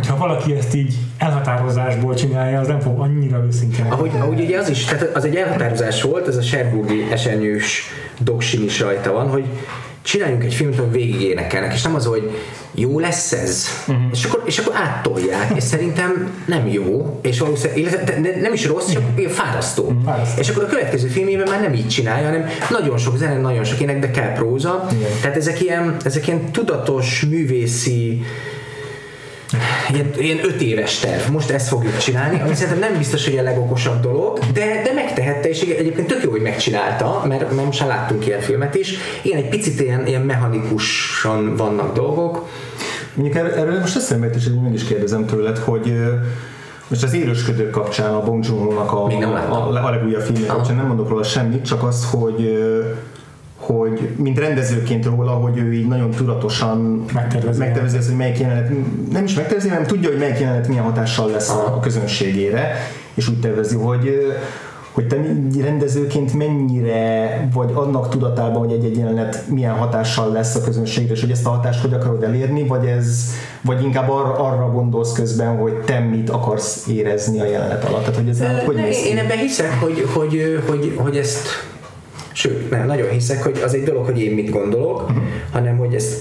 hogyha valaki ezt így elhatározásból csinálja, az nem fog annyira őszintén. Ahogy, ahogy ugye az is, tehát az egy elhatározás volt, ez a Serburgi esernyős doksin is rajta van, hogy csináljunk egy filmet, hogy végig énekelnek, és nem az, hogy jó lesz ez, uh-huh. és, akkor, és akkor áttolják, és szerintem nem jó, és valószínűleg nem is rossz, csak uh-huh. fárasztó. Uh-huh. fárasztó. És akkor a következő filmében már nem így csinálja, hanem nagyon sok zene, nagyon sok ének, de kell próza. Uh-huh. Tehát ezek ilyen, ezek ilyen tudatos, művészi ilyen, ilyen öt éves terv, most ezt fogjuk csinálni, ami szerintem nem biztos, hogy a legokosabb dolog, de, de megtehette, és egyébként tök jó, hogy megcsinálta, mert, mert most már láttunk ilyen filmet is. Igen, egy picit ilyen, ilyen mechanikusan vannak dolgok. Mondjuk erről, most eszembe jut, és én is kérdezem tőled, hogy most az élősködők kapcsán a Bong Joon-nak a, a, a, a legújabb filmje kapcsán nem mondok róla semmit, csak azt, hogy hogy mint rendezőként róla, hogy ő így nagyon tudatosan megtervezi, megtervezi ezt, hogy melyik jelenet, nem is megtervezi, hanem tudja, hogy melyik jelenet milyen hatással lesz a, a közönségére, és úgy tervezi, hogy hogy te rendezőként mennyire vagy annak tudatában, hogy egy-egy jelenet milyen hatással lesz a közönségre, és hogy ezt a hatást hogy akarod elérni, vagy ez, vagy inkább arra, arra gondolsz közben, hogy te mit akarsz érezni a jelenet alatt. Tehát, hogy ez nem, hogy én ebben hiszek, hogy, hogy, hogy, hogy ezt Sőt, nem, nagyon hiszek, hogy az egy dolog, hogy én mit gondolok, uh-huh. hanem hogy ezt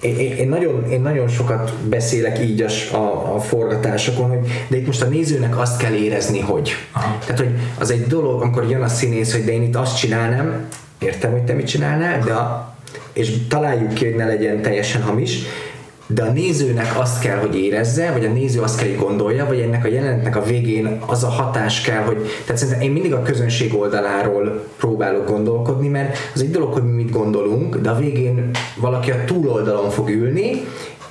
én, én, nagyon, én nagyon sokat beszélek így a, a, a forgatásokon, hogy de itt most a nézőnek azt kell érezni, hogy. Aha. Tehát, hogy az egy dolog, amikor jön a színész, hogy de én itt azt csinálnám, értem, hogy te mit csinálnál, de a, és találjuk ki, hogy ne legyen teljesen hamis, de a nézőnek azt kell, hogy érezze, vagy a néző azt kell, hogy gondolja, vagy ennek a jelenetnek a végén az a hatás kell, hogy... Tehát szerintem én mindig a közönség oldaláról próbálok gondolkodni, mert az egy dolog, hogy mi mit gondolunk, de a végén valaki a túloldalon fog ülni,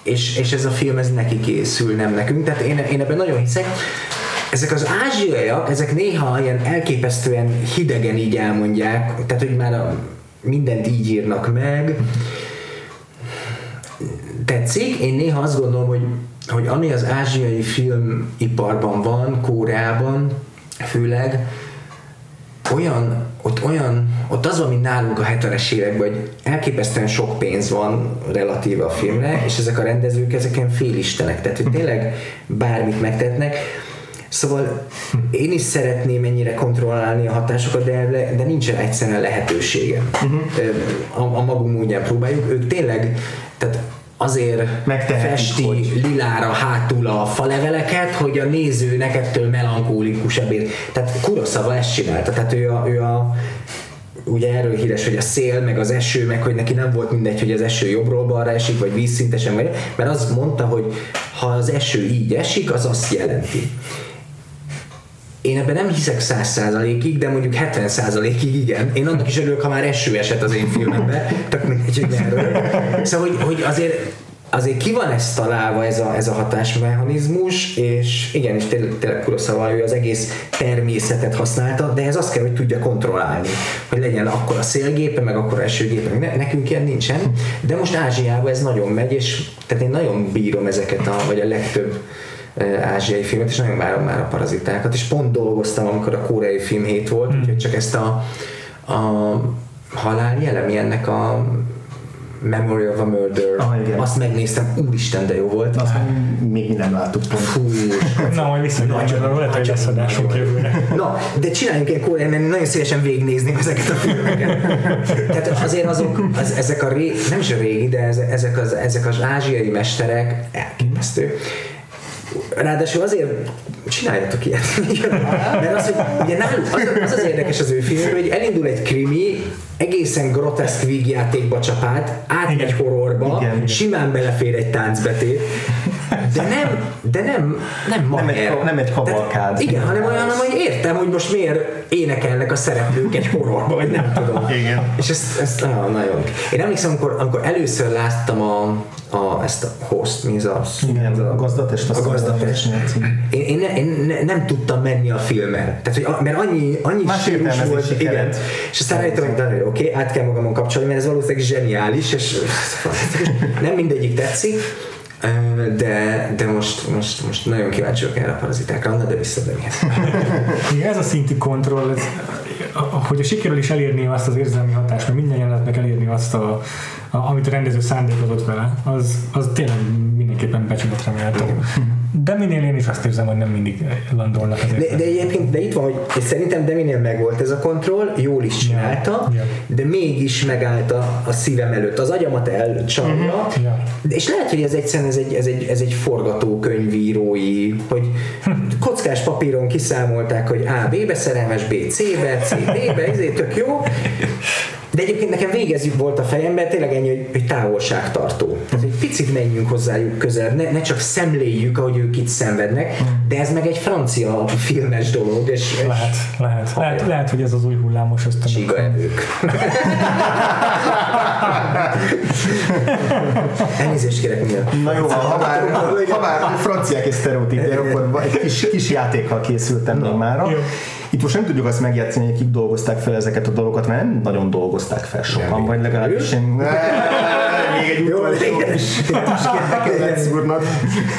és, és ez a film ez neki készül, nem nekünk. Tehát én, én ebben nagyon hiszek. Ezek az ázsiaiak, ezek néha ilyen elképesztően hidegen így elmondják, tehát hogy már a, mindent így írnak meg, tetszik. Én néha azt gondolom, hogy, hogy ami az ázsiai filmiparban van, Kóreában főleg, olyan, ott olyan, ott az van, mint nálunk a 70-es években, hogy elképesztően sok pénz van relatíve a filmre, és ezek a rendezők ezeken félistenek, tehát hogy tényleg bármit megtetnek. Szóval én is szeretném ennyire kontrollálni a hatásokat, de, de nincsen egyszerűen lehetőségem. Uh-huh. A, a magunk módján próbáljuk. Ők tényleg, tehát azért Megtehetik, festi hogy... lilára hátul a faleveleket, hogy a nézőnek ettől melankólikusabb ér. Tehát Kuroszava ezt csinálta, tehát ő a, ő a ugye erről híres, hogy a szél, meg az eső, meg hogy neki nem volt mindegy, hogy az eső jobbról balra esik, vagy vízszintesen vagy, mert azt mondta, hogy ha az eső így esik, az azt jelenti. Én ebben nem hiszek száz százalékig, de mondjuk 70 százalékig igen. Én annak is örülök, ha már eső esett az én filmemben, tök mindegy, hogy merről. Szóval, hogy, hogy azért azért ki van ezt találva ez a, ez a hatásmechanizmus, és igen, és tényleg, tényleg Kurosawa ő az egész természetet használta, de ez azt kell, hogy tudja kontrollálni, hogy legyen akkor a szélgépe, meg akkor a esőgépe, ne, nekünk ilyen nincsen, de most Ázsiában ez nagyon megy, és tehát én nagyon bírom ezeket, a, vagy a legtöbb ázsiai filmet, és nagyon várom már a parazitákat, és pont dolgoztam, amikor a koreai film hét volt, mm. úgyhogy csak ezt a, a halál jelemi ennek a Memory of a Murder, ah, azt megnéztem, úristen, de jó volt. Azt még nem láttuk pont. Fú, Na, majd visszagyarcsod, lehet, hogy lesz adásunk jövőre. Na, de csináljunk egy koreai, mert nagyon szívesen végignézném ezeket a filmeket. Tehát azért azok, az, ezek a ré, nem is a régi, de ezek az, ezek az ázsiai mesterek elképesztő Ráadásul azért csináljatok ilyet. (laughs) Mert az, hogy ugye náluk, az, az, az érdekes az ő film, hogy elindul egy krimi, egészen groteszk vígjátékba csapát, átmegy horrorba, Igen. simán belefér egy táncbetét, de nem, de nem, nem ma nem egy, nem egy kavalkád. Igen, hanem olyan, hogy értem, hogy most miért énekelnek a szereplők egy horrorba, vagy nem tudom. Igen. És ezt, ezt nagyon, nagyon. Én emlékszem, amikor, amikor először láttam a, a, ezt a host, mi ez a... Igen, ez a, a gazdatest. A gazdatest. Én, én, ne, én ne, nem tudtam menni a filmmel. Tehát, hogy, mert annyi, annyi stílus volt. Igen. És aztán rájöttem, hogy oké, okay, át kell magamon kapcsolni, mert ez valószínűleg zseniális, és (laughs) nem mindegyik tetszik, de, de most, most, most nagyon kíváncsi vagyok erre a parazitákra, de vissza (laughs) Igen, ez a szintű kontroll, ez, hogy a sikerül is elérni azt az érzelmi hatást, mert minden jelenetnek elérni azt, a, a, amit a rendező szándékozott vele, az, az tényleg mindenképpen becsületre méltó. Deminél én is azt érzem, hogy nem mindig landolnak ezért. De, de egyébként, de itt van, hogy szerintem Deminél megvolt ez a kontroll, jól is csinálta, ja, ja. de mégis megállt a, a szívem előtt. Az agyamat elcsalja, uh-huh. ja. és lehet, hogy ez egyszerűen ez egy, ez egy, ez egy forgatókönyvírói, hogy kockás papíron kiszámolták, hogy A, B-be szerelmes, B, C-be, C, D-be, ezért tök jó, de egyébként nekem végezzük volt a fejemben, tényleg ennyi, hogy, hogy távolságtartó. Tehát egy picit menjünk hozzájuk közel, ne, ne csak szemléljük, ahogy ők itt szenvednek, de ez meg egy francia filmes dolog. És, és lehet, lehet. Lehet, lehet, hogy ez az új hullámos ösztönök. Csiga evők. (laughs) Elnézést kérek minden. Na jó, ha már, ha már franciák és sztereotípiák, akkor egy kis, kis játékkal készültem még mára. Itt most nem tudjuk azt megjátszani, hogy kik dolgozták fel ezeket a dolgokat, mert nem nagyon dolgozták fel sokan, vagy legalábbis én... (laughs) Még egy utolsó is szúrnak.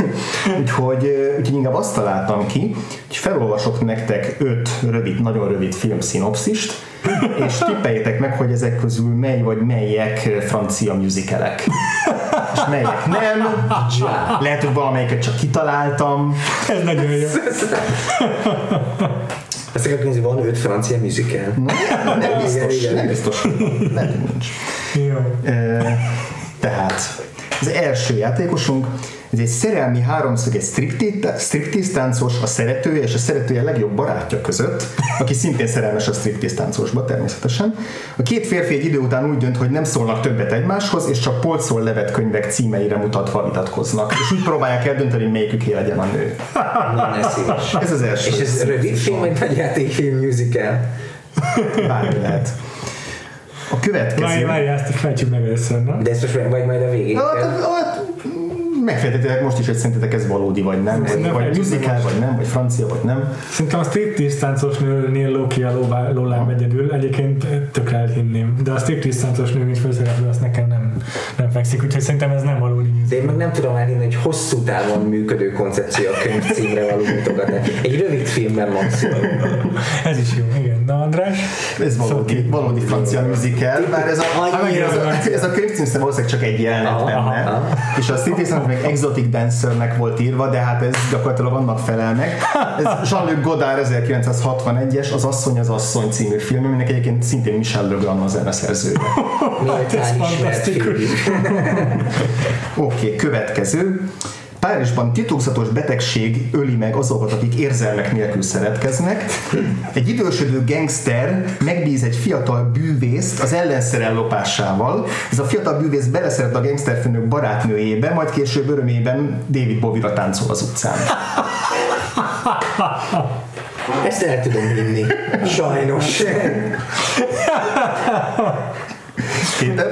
(laughs) Úgyhogy, úgyhogy inkább azt találtam ki, hogy felolvasok nektek öt rövid, nagyon rövid filmszinopszist, (laughs) és tippeljétek meg, hogy ezek közül mely vagy melyek francia musicalek. És melyek nem. Lehet, hogy valamelyiket csak kitaláltam. Ez nagyon jó. Ezt akarok nézni, van öt francia musical? Nem, (laughs) nem biztos, igen, igen. nem biztos. Nem, nincs. Jó. Tehát Az első játékosunk, ez egy szerelmi háromszöges striptease táncos, a szeretője és a szeretője legjobb barátja között, aki szintén szerelmes a striptease táncosba természetesen. A két férfi egy idő után úgy dönt, hogy nem szólnak többet egymáshoz, és csak polcról levet könyvek címeire mutatva vitatkoznak. És úgy próbálják eldönteni, hogy melyikük legyen a nő. Na, ez az első. És ez rövid film, vagy nagy játékfilm musical? Bármi lehet. A következő... Várj, várj, ezt fejtsük meg először, nem? De ezt most vagy majd a végén. Hát, hát, megfejtetitek most is, hogy szerintetek ez valódi vagy nem, vagy, nem vagy musical, vagy nem, vagy francia, vagy nem. Szerintem a striptease táncos nőnél Loki a lollám egyedül, egyébként tökre elhinném, de a striptease táncos nő, mint főszereplő, azt nekem nem, nem fekszik, úgyhogy szerintem ez nem valódi. De én meg nem tudom elhinni, hogy hosszú távon működő koncepció a könyv címre való mutogatás. Egy rövid filmben maximum. ez is jó, igen. Na András? Ez valódi, szóval valódi francia musical, bár ez a, ez a, könyv cím valószínűleg csak egy jelenet benne. És a striptease meg Exotic Dancernek volt írva, de hát ez gyakorlatilag annak felel meg. Ez Jean-Luc Godard 1961-es, az Asszony az Asszony című film, aminek egyébként szintén Michel Legrand a zeneszerzője. ez fantasztikus. Oké, okay, következő. Párizsban titokzatos betegség öli meg azokat, akik érzelmek nélkül szeretkeznek. Egy idősödő gangster megbíz egy fiatal bűvészt az ellenszere ellopásával. Ez a fiatal bűvész beleszeret a gangsterfőnök barátnőjébe, majd később örömében David Bowie-ra táncol az utcán. Ezt el tudom hinni. Sajnos. (laughs) Péter?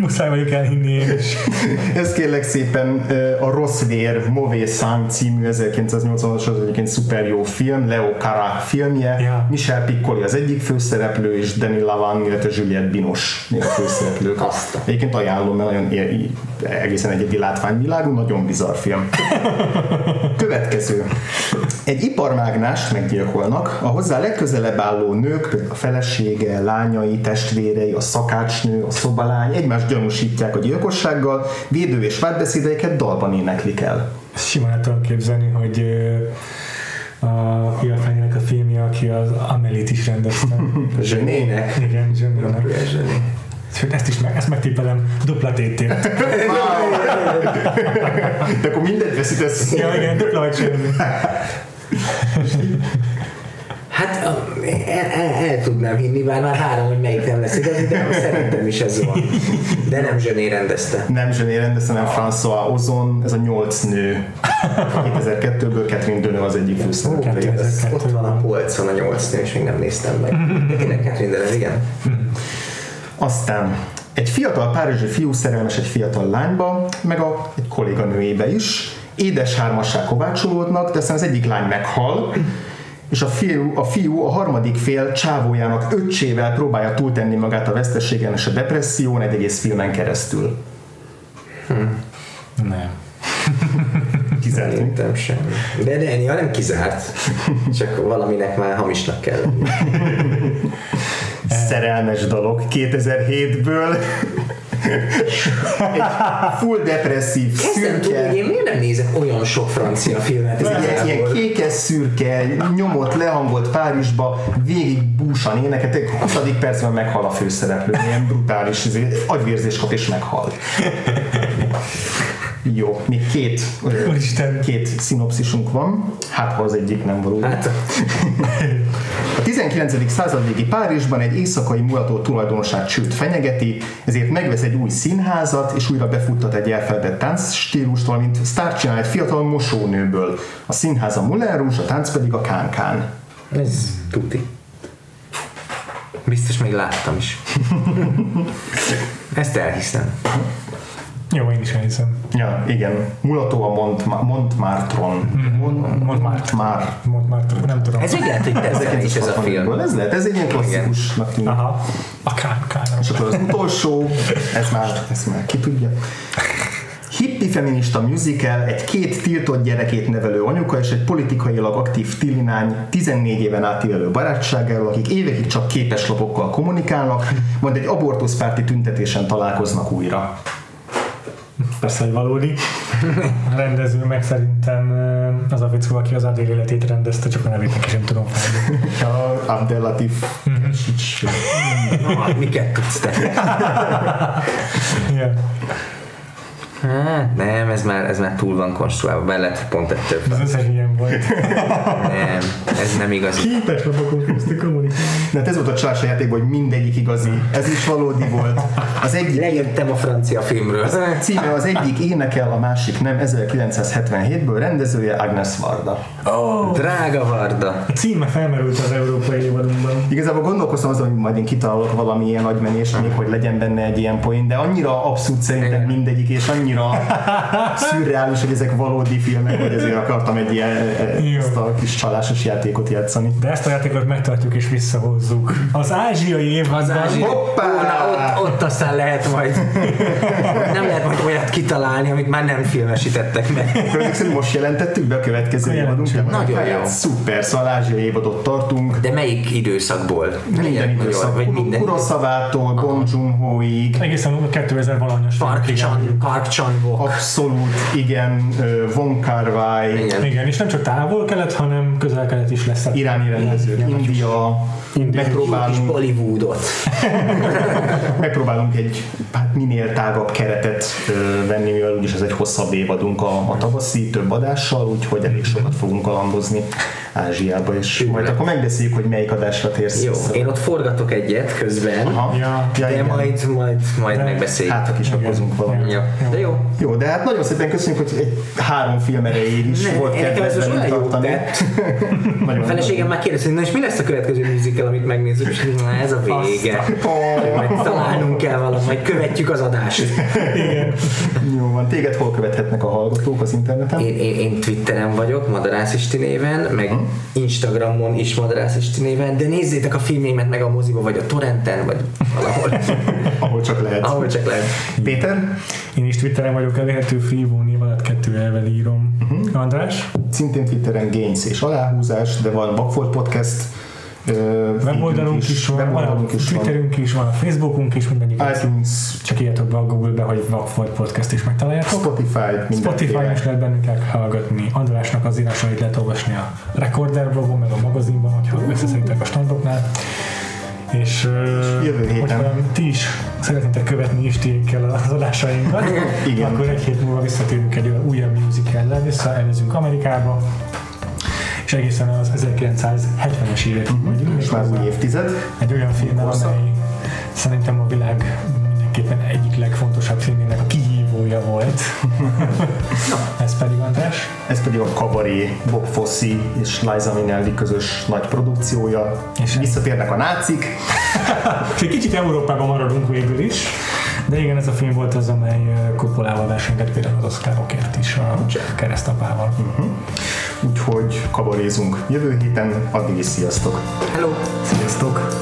Muszáj vagyok elhinni én is. Ez kérlek szépen a Rossz Vér Mauvais Sang című 1980-as az egyébként szuper jó film, Leo Cara filmje, yeah. Michel Piccoli az egyik főszereplő, és Danny Lavan, illetve Juliette Binoche a főszereplők. Azt. Egyébként ajánlom, mert nagyon egészen egyedi látványvilágú, nagyon bizarr film. Következő. Egy iparmágnást meggyilkolnak, a hozzá legközelebb álló nők, a felesége, lányai, testvérei, a szakácsnő, a szobalány egymást gyanúsítják a gyilkossággal, védő és vádbeszédeiket dalban éneklik el. Simán el tudom képzelni, hogy a Ilfányának a filmje, aki az Amelit is rendezte. (laughs) Zsenének? Igen, Zsenének. Sőt, ezt is meg, ezt megtippelem dupla tétért. (laughs) De akkor mindent veszítesz. Ja, igen, dupla vagy semmi. (laughs) Hát el, el, el, tudnám hinni, bár már három, hogy melyik nem lesz igaz, de szerintem is ez van. De nem Zsené rendezte. Nem Zsené rendezte, hanem François Ozon, ez a nyolc nő. 2002-ből Catherine Deneuve az egyik főszereplő. Ott van a polcon a nyolc nő, és még nem néztem meg. De tényleg Catherine Deneuve, igen. Aztán egy fiatal párizsi fiú szerelmes egy fiatal lányba, meg a, egy kolléganőjébe is. Édes hármassá kovácsolódnak, de aztán az egyik lány meghal, és a fiú, a fiú a harmadik fél csávójának öccsével próbálja túltenni magát a veszteségen és a depresszión egy egész filmen keresztül. Hm. Nem. (laughs) Kizárt. Szerintem sem. De, de ja, nem kizárt. Csak valaminek már hamisnak kell (laughs) Szerelmes dolog 2007-ből egy full depresszív, szürke. Tudni, hogy én miért nem nézek olyan sok francia filmet? Ez egy ilyen kékes szürke, nyomott, lehangolt Párizsba, végig búsan éneket, egy 20. percben meghal a főszereplő, ilyen brutális, agyvérzés kap és meghal. Jó, még két, Úristen. két szinopszisunk van, hát ha az egyik nem való. Hát. A 19. század végi Párizsban egy éjszakai mulató tulajdonosát csőd fenyegeti, ezért megvesz egy új színházat, és újra befuttat egy elfeledett táncstílust, valamint sztárt csinál egy fiatal mosónőből. A színház a Moulin Rouge, a tánc pedig a Kánkán. Ez tuti. Biztos még láttam is. (laughs) Ezt elhiszem. Jó, én is elhiszem. Ja, igen. Mulató a Mont, Montmartron. Mont, Montmartre. Montmartre. Nem tudom. Ez egy lehet, hogy ez, is ez a film. Ez lehet, ez egy ilyen klasszikusnak tűnik. Aha. A kán, kán. És akkor az utolsó, ez már, ez már ki tudja. Hippi feminista musical, egy két tiltott gyerekét nevelő anyuka és egy politikailag aktív tilinány 14 éven átívelő barátságáról, akik évekig csak képeslapokkal kommunikálnak, majd egy abortuszpárti tüntetésen találkoznak újra persze, hogy valódi. A rendező meg szerintem eh, az a fickó, aki az Adél életét rendezte, csak a nevét neki sem tudom felni. Ja, Abdelatif. Miket tudsz te? (laughs) yeah. Hát nem, ez már, ez már túl van konstruálva, be lett pont egy több. Az összes ilyen volt. Nem, ez nem igaz. Képes lapokon köztük kommunikálni. Hát ez volt a csalás játékban, hogy mindegyik igazi. Ez is valódi volt. Az egyik Lejöttem a francia filmről. Az a címe az egyik énekel, a másik nem, 1977-ből rendezője Agnes Varda. Oh, Drága Varda. a címe felmerült az európai évadunkban. Igazából gondolkoztam azon, hogy majd én kitalálok valami ilyen agymenést, még hogy legyen benne egy ilyen poén, de annyira abszurd szerintem mindegyik, és annyira (laughs) szürreális, hogy ezek valódi filmek, hogy ezért akartam egy ilyen Jó. ezt a kis csalásos játékot játszani. De ezt a játékot megtartjuk és visszahozzuk. Az ázsiai évadban. Az ázsiai- Hoppá! Ó, na, ott, ott aztán lehet majd (laughs) nem lehet majd olyat kitalálni, amit már nem filmesítettek meg. Szerint most jelentettük be a következő Akkor évadunk. jelentsük. Nagyon jó. Hát Szuper, szóval ázsiai évadot tartunk. De melyik időszakból? Minden időszak. Vagy minden Kuroszavától, Bong Joon-hoig, Egészen a 2000 valahanyas Park Chan, Park Wook. Abszolút, igen, Von Kar Wai, Igen. Igen, és nem csak távol-kelet, hanem közel-kelet is lesz. iráni rendezők, Igen, India, Jó kis megpróbálunk, Bollywoodot. (laughs) megpróbálunk egy hát minél tágabb keretet venni, mivel úgyis ez egy hosszabb évadunk a, a tavaszi több adással, úgyhogy elég sokat fogunk kalandozni Ázsiába, és majd akkor megbeszéljük, hogy melyik adásra térsz Jó, vissza. én ott forgatok egyet közben, Aha. Ja. ja, de igen. majd, majd, majd De- megbeszéljük. Hát, ha kisakozunk valamit. Ja. De jó. Jó, de hát nagyon szépen köszönjük, hogy egy három film erejéig is Ne, volt kedves. (laughs) Nagyon A feleségem már kérdezte, hogy na és mi lesz a következő musical, amit megnézzük, és na ez a vége. Majd találnunk kell valamit, majd követjük az adást. (laughs) Jó van, téged hol követhetnek a hallgatók az interneten? Én, én, én Twitteren vagyok, Madarász Isti néven, meg Instagramon is Madarász Isti néven, de nézzétek a filmémet meg a moziba, vagy a torrenten, vagy valahol, (laughs) Ahol csak lehet. ahol csak lehet. Péter, Én is Twitteren vagyok elérhető Freevo név alatt kettő elvel írom. András, szintén Twitteren Gains és aláhúzás, de van Vagfolt Podcast, weboldalunk is van, van weboldalunk is van, Twitterünk is van, a Facebookunk is, mindegyik. iTunes, Csak írjatok be a Google-be, hogy Vagfolt Podcast is megtaláljátok. Spotify, Spotify is lehet bennünket hallgatni. Andrásnak az írásait lehet olvasni a Recorder blogon, meg a magazinban, hogyha összeszeditek a standoknál. És ö, jövő héten. hogyha ti is szeretnétek követni Istékkel az adásainkat, (laughs) Igen. akkor egy hét múlva visszatérünk egy olyan újabb musicallel, visszaelvezünk Amerikába, és egészen az 1970-es évekig megyünk. Most már méghozzá új évtized. egy olyan Korszak. amely szerintem a világ mindenképpen egyik legfontosabb filmének a kihívója volt. (laughs) Ez pedig András. Ez pedig a Kabaré, Bob Fosse és Liza Minnelli közös nagy produkciója. És- Visszatérnek a nácik. És (laughs) egy kicsit Európában maradunk végül is, de igen, ez a film volt az, amely Coppolával versengett például az Oscarokért is a keresztapával. Úgyhogy kabarézunk jövő héten, addig is sziasztok! Hello! Sziasztok!